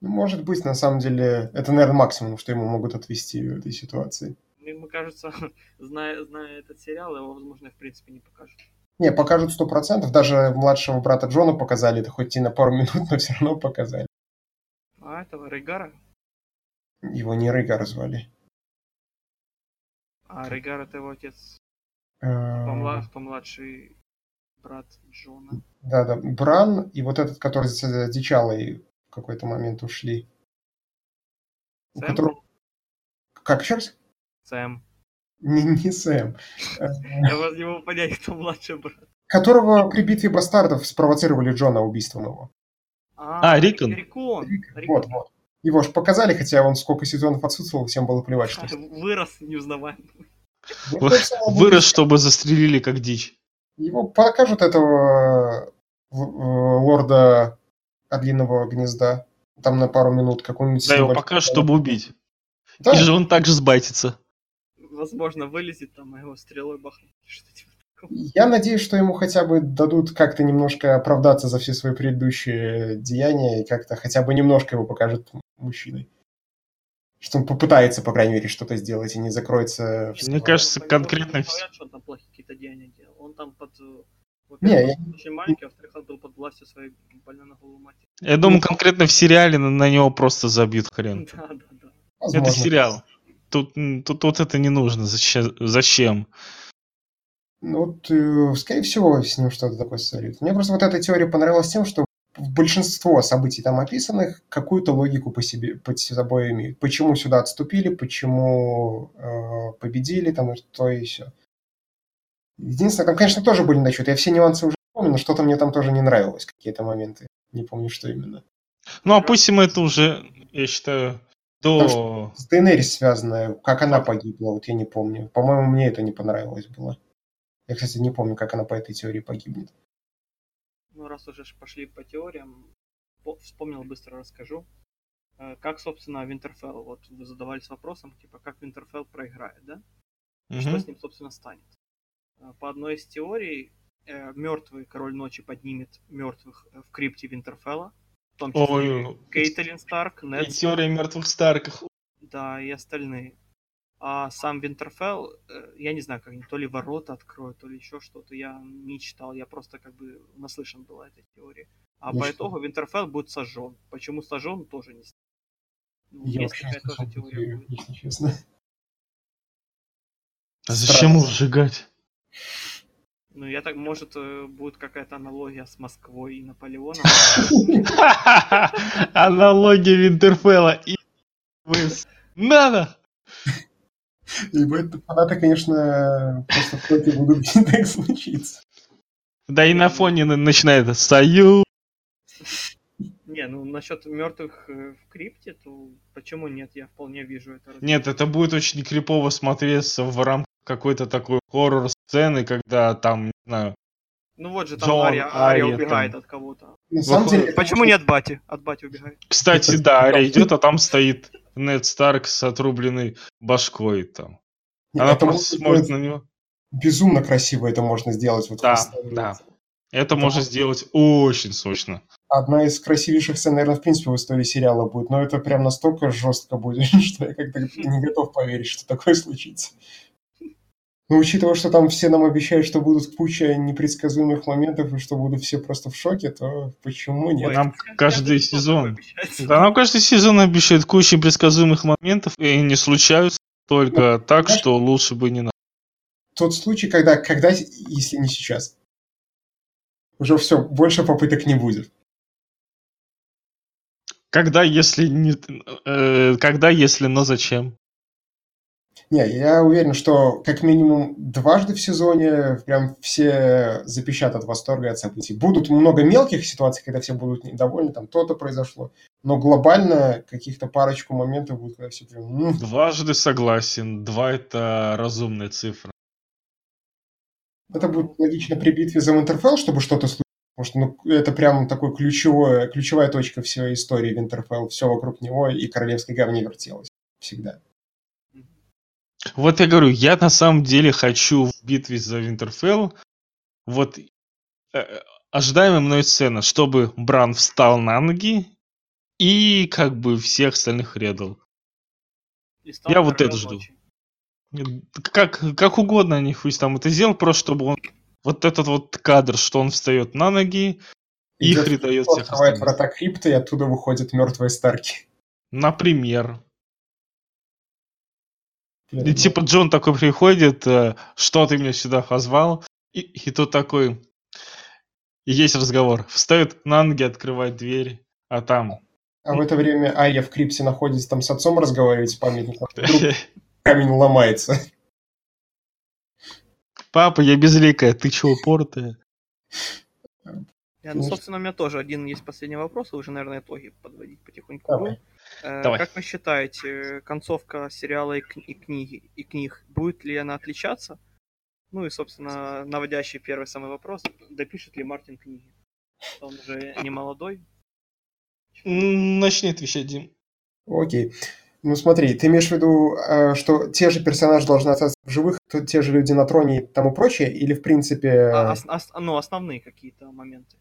C: Ну, Может быть, на самом деле, это, наверное, максимум, что ему могут отвести в этой ситуации.
B: Мне мне кажется, зная, зная этот сериал, его, возможно, в принципе не покажут.
C: Не, покажут сто процентов. Даже младшего брата Джона показали, это хоть и на пару минут, но все равно показали.
B: А этого Рейгара?
C: Его не Рыгар звали.
B: А Рейгар это его отец,
C: Э,
B: помла- помладший брат Джона.
C: Да-да, Бран и вот этот, который с э, Дичалой в какой-то момент ушли. У
B: Сэм?
C: которого... Как еще раз?
B: Сэм.
C: Не, не Сэм. Э,
B: Я не могу понять, кто младший брат.
C: Которого при битве бастардов спровоцировали Джона убийством его.
A: А, Рикон.
B: Рикон.
C: Вот, вот. Его же показали, хотя он сколько сезонов отсутствовал, всем было плевать, что...
B: Вырос
C: он будет-
A: Вырос, чтобы застрелили как дичь.
C: Его покажут этого э, лорда Орлиного гнезда. Там на пару минут какую-нибудь...
A: Да, его покажут, чтобы убить.
C: Да,
A: И же он также сбайтится.
B: Возможно, вылезет там, а его стрелой бахнет. Типа такого.
C: Я надеюсь, что ему хотя бы дадут как-то немножко оправдаться за все свои предыдущие деяния и как-то хотя бы немножко его покажут мужчиной. Что он попытается, по крайней мере, что-то сделать и не закроется в
A: Мне кажется, конкретно
B: говорят, что он там плохие какие-то деяния делал. Он там под... э,
C: Не, я-
B: очень маленький, а во-вторых, он был под властью своей больной на голову матери.
A: Я думаю, конкретно в сериале на, на него просто забьют хрен.
B: Да, да, да.
C: Возможно.
A: Это сериал. Тут, тут вот это не нужно. Зачем? Зачем?
C: Ну, вот, э, скорее всего, с ним что-то такое сольют. Мне просто вот эта теория понравилась тем, что в большинство событий там описанных какую-то логику по себе, под собой имеют. Почему сюда отступили, почему э, победили, там и то и все. Единственное, там, конечно, тоже были насчет. Я все нюансы уже помню, но что-то мне там тоже не нравилось, какие-то моменты. Не помню, что именно.
A: Ну, опустим это уже, я считаю, до...
C: С Дейнерис связанное, как она погибла, вот я не помню. По-моему, мне это не понравилось было. Я, кстати, не помню, как она по этой теории погибнет.
B: Ну, раз уже пошли по теориям, по- вспомнил, быстро расскажу. Э, Как, собственно, Винтерфелл, вот вы задавались вопросом, типа, как Винтерфелл проиграет, да? И Что с ним, собственно, станет? Э, По одной из теорий, мертвый король ночи поднимет мертвых э, в крипте Винтерфелла, в том числе
A: Ой,
B: Кейтлин Старк,
A: и
B: Нед
A: теория мертвых Старков.
B: Да, и остальные. А сам Винтерфелл, э, я не знаю, как они, то ли ворота откроют, то ли еще что-то, я не читал, я просто как бы наслышан был о этой теории. А
C: Ну
B: по
C: что?
B: итогу Винтерфелл будет сожжен. Почему сожжен, тоже не знаю. Ну,
C: Я
B: есть такая тоже теория
C: теорию,
B: будет.
C: если честно.
A: А зачем его сжигать?
B: Ну, я так, может, э, будет какая-то аналогия с Москвой и Наполеоном.
A: Аналогия Винтерфелла и... Надо!
C: Либо это фанаты, конечно, просто в токе будут так случиться.
A: Да и на фоне на- начинает «Союз».
B: Не, ну насчет мертвых э, в крипте, то почему нет? Я вполне вижу это.
A: Нет, это будет очень крипово смотреться в рамках какой-то такой хоррор-сцены, когда там, не знаю,
B: Ну вот же там
A: Джон,
B: Ария, Ария
A: Ария
B: убегает
A: там.
B: от кого-то.
C: На самом деле,
B: Почему не от Бати? От Бати убегает.
A: Кстати, да, Ария идет, а там стоит Нед Старк с отрубленной башкой там. Она
C: это
A: просто смотрит на него.
C: Безумно красиво это можно сделать. Вот
A: Да, да. Это можно сделать очень сочно.
C: Одна из красивейших сцен, наверное, в принципе, в истории сериала будет. Но это прям настолько жестко будет, что я как-то не готов поверить, что такое случится. Но учитывая, что там все нам обещают, что будут куча непредсказуемых моментов и что будут все просто в шоке, то почему нет?
B: Ой,
A: Нам каждый сезон. Да, нам каждый сезон обещает кучу предсказуемых моментов, и они случаются только так,
C: знаешь-
A: что лучше бы не надо.
C: Тот случай, когда, когда, если не сейчас, уже все, больше попыток не будет.
A: Когда, если не... э, когда, если, но зачем?
C: Не, я уверен, что как минимум дважды в сезоне прям все запищат от восторга и от событий. Будут много мелких ситуаций, когда все будут недовольны, там то-то произошло, но глобально каких-то парочку моментов будет, когда все прям... «М,
A: Дважды согласен. Два это разумная цифра.
C: Это будет логично при битве за Winterfell, чтобы что-то случилось. Потому что ну, это прям такой ключевой, ключевая точка всей истории Winterfell. Все вокруг него и королевской говне вертелось. Всегда.
A: Вот я говорю, я на самом деле хочу в битве за Винтерфелл вот э, ожидаемая мной сцена, чтобы Бран встал на ноги и как бы всех остальных редал.
B: И
A: Я вот это жду.
B: ночи.
A: Как, как угодно они пусть там это сделал, просто чтобы он вот этот вот кадр, что он встает на ноги, их
C: Идет
A: редает всех
C: открывает
A: остальных.
C: врата крипты, и оттуда выходят мертвые старки.
A: Например. И типа Джон такой приходит, э, что ты меня сюда позвал? И, и тот такой, и есть разговор. Встает на ноги, открывает дверь, а там...
C: А в это время Айя в крипте находится, там с отцом разговаривает с памятником. Вдруг камень ломается.
A: Папа, я безликая, ты чего упортая?
B: Я, ну, собственно, у меня тоже один есть последний вопрос, уже, наверное, итоги подводить потихоньку.
C: Давай.
B: Э,
A: Давай.
B: Как вы считаете, концовка сериала и, кни- и книги, и книг, будет ли она отличаться? Ну и, собственно, наводящий первый самый вопрос, допишет ли Мартин книги? Он уже не молодой.
A: М, Начни отвечать, Дим.
C: Окей. Ну смотри, ты имеешь в виду, э, что те же персонажи должны остаться в живых, то- те же люди на троне и тому прочее, или в принципе...
B: А, ос- ос- ну, основные какие-то моменты.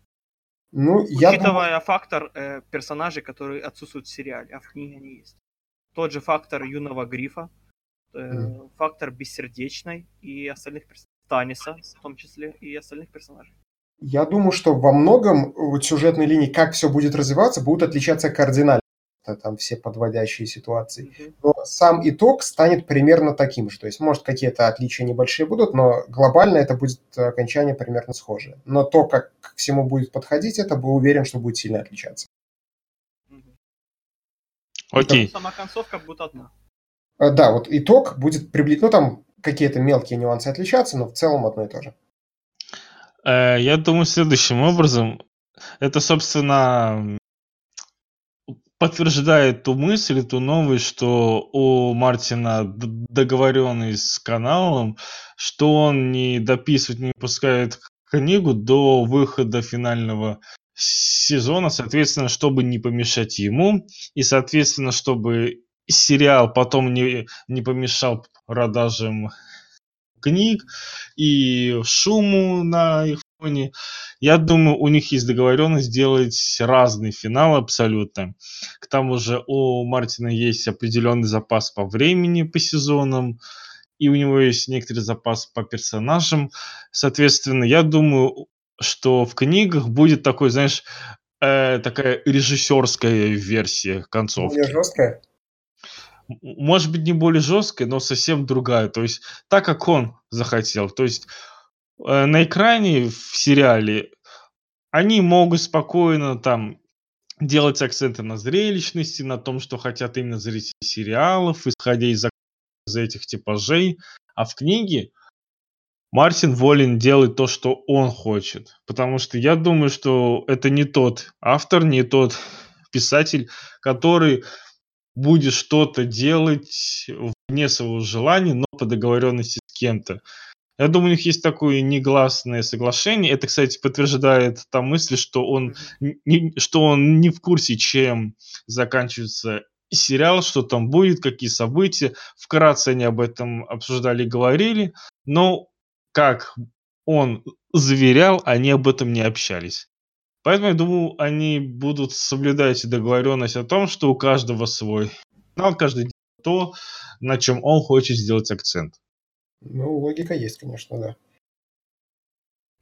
C: Ну, я думаю,
B: Учитывая фактор э, персонажей, которые отсутствуют в сериале, а в книге они есть. Тот же фактор юного грифа, э,
C: Мгм.
B: фактор бессердечной и остальных персонажей. Таниса, в том числе, и остальных персонажей.
C: я думаю, что во многом вот сюжетные линии, как все будет развиваться, будут отличаться кардинально. Это Там все подводящие ситуации. Но сам итог станет примерно таким же. То есть, может, какие-то отличия небольшие будут, но глобально это будет окончание примерно схожее. Но то, как к всему будет подходить, это был уверен, что будет сильно отличаться.
A: Окей.
B: Сама концовка будет одна.
C: А, Да, вот итог будет приблизительно, ну, там какие-то мелкие нюансы отличаться, но в целом одно и то же.
A: Э, Я думаю следующим образом. Это, собственно, подтверждает ту мысль, ту новость, что у Мартина договоренность с каналом, что он не дописывает, не выпускает книгу до выхода финального сезона, соответственно, чтобы не помешать ему, и, соответственно, чтобы сериал потом не, не помешал продажам книг и шуму на их фоне. Я думаю, у них есть договоренность сделать разный финал абсолютно. К тому же у Мартина есть определенный запас по времени, по сезонам, и у него есть некоторый запас по персонажам. Соответственно, я думаю, что в книгах будет такой, знаешь, э, такая режиссерская версия концовки.
C: Более жесткое.
A: М- может быть, не более жесткая, но совсем другая. То есть, так как он захотел. То есть, на экране в сериале они могут спокойно там делать акценты на зрелищности, на том, что хотят именно зрители сериалов, исходя из из этих типажей. А в книге Мартин волен делать то, что он хочет. Потому что я думаю, что это не тот автор, не тот писатель, который будет что-то делать вне своего желания, но по договоренности с кем-то. Я думаю, у них есть такое негласное соглашение. Это, кстати, подтверждает та мысль, что он, не, что он не в курсе, чем заканчивается сериал, что там будет, какие события. Вкратце они об этом обсуждали, говорили, но как он заверял, они об этом не общались. Поэтому, я думаю, они будут соблюдать договоренность о том, что у каждого свой канал, каждый то, на чем он хочет сделать акцент.
C: Ну, логика есть, конечно, да.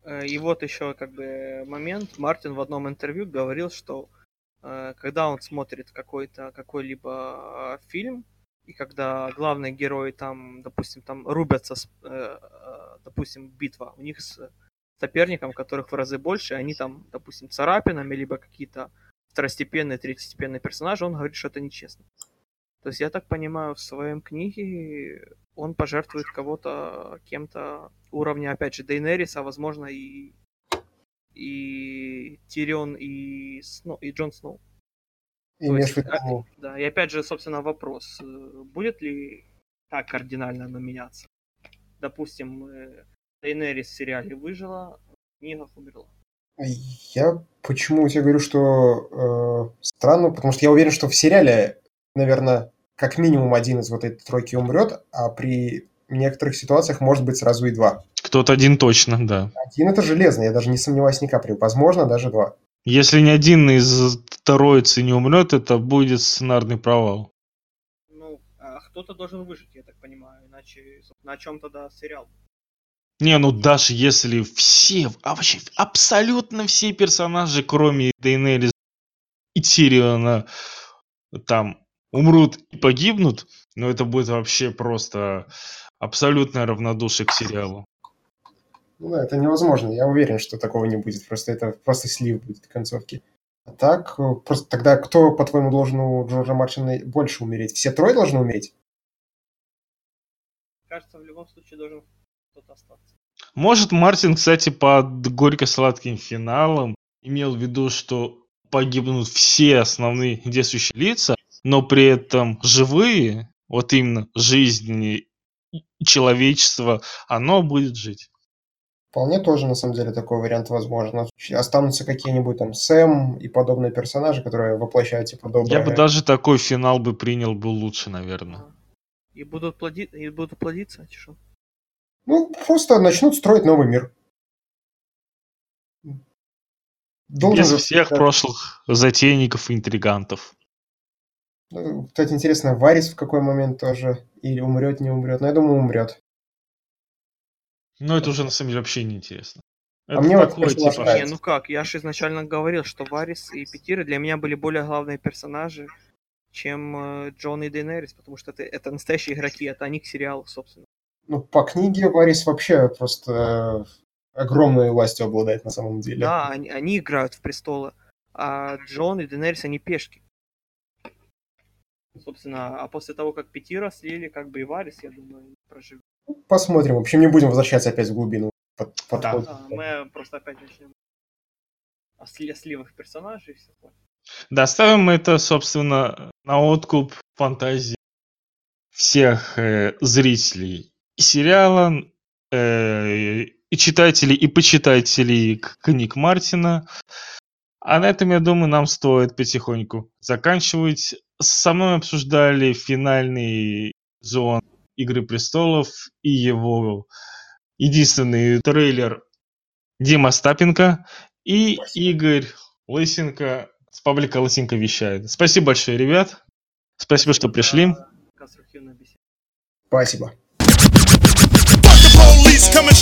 B: Э, и вот еще как бы момент. Мартин в одном интервью говорил, что э, когда он смотрит какой-то какой-либо э, фильм, и когда главные герои там, допустим, там рубятся, с, допустим, битва, у них с соперником, которых в разы больше, они там, допустим, царапинами, либо какие-то второстепенные, третьестепенные персонажи, он говорит, что это нечестно. То есть я так понимаю, в своем книге он пожертвует кого-то кем-то уровня, опять же, Дейнерис, а возможно и и Тирион, и, Сноу, и Джон Сноу.
C: И есть, а,
B: да, и опять же, собственно, вопрос, э, будет ли так кардинально оно меняться? Допустим, э, Дейнерис в сериале выжила, в книгах умерла.
C: Я почему я говорю, что э, странно, потому что я уверен, что в сериале, наверное, как минимум один из вот этой тройки умрет, а при некоторых ситуациях может быть сразу и два.
A: Кто-то один точно, да.
C: Один это железно, я даже не сомневаюсь ни капли. Возможно, даже два.
A: Если ни один из троицы не умрет, это будет сценарный провал.
B: Ну, а кто-то должен выжить, я так понимаю, иначе на чем тогда сериал?
A: Не, ну даже если все, а вообще абсолютно все персонажи, кроме Дейнерис и Тириона, там умрут и погибнут, но это будет вообще просто абсолютное равнодушие к сериалу.
C: Ну да, это невозможно. Я уверен, что такого не будет. Просто это просто слив будет в концовке. А так, э, просто тогда кто, по-твоему, должен у Джорджа Мартина больше умереть? Все трое должны умереть?
B: Кажется, в любом случае должен кто-то остаться.
A: Может, Мартин, кстати, под горько-сладким финалом имел в виду, что погибнут все основные действующие лица, но при этом живые, вот именно жизни человечества, оно будет жить.
C: Вполне тоже, на самом деле, такой вариант возможен. Останутся какие-нибудь там Сэм и подобные персонажи, которые воплощают типа доброе.
A: Я бы даже такой финал бы принял бы лучше, наверное.
B: И будут, плоди... и будут плодиться, что?
C: Ну, просто начнут строить новый мир.
A: Должен Без всех прошлых затейников и интригантов.
C: Ну, кстати, интересно, Варис в какой момент тоже или умрет, не умрет. Но я думаю, умрет.
A: Ну, это уже на самом деле вообще не интересно.
C: А это мне такое, вот
B: типа... Не, ну как, я же изначально говорил, что Варис и Петира для меня были более главные персонажи, чем э, Джон и Дейнерис, потому что это, это настоящие игроки, это они к сериалу, собственно.
C: Ну, по книге Варис вообще просто огромной властью обладает на самом деле.
B: Да, они, они играют в престолы, а Джон и Дейнерис, они пешки. Собственно, а после того, как Петира слили, как бы и Варис, я думаю, проживет.
C: Посмотрим. В общем, не будем возвращаться опять в глубину.
B: Под, да, да, мы просто опять начнем о сливах персонажей. Все
A: да, ставим это, собственно, на откуп фантазии всех э, зрителей и сериала, э, и читателей, и почитателей книг Мартина. А на этом, я думаю, нам стоит потихоньку заканчивать. Со мной обсуждали финальный зон Игры престолов и его единственный трейлер Дима Стапенко и Спасибо. Игорь Лысенко с паблика Лысенко вещает. Спасибо большое, ребят. Спасибо, что пришли.
C: Спасибо.
D: police coming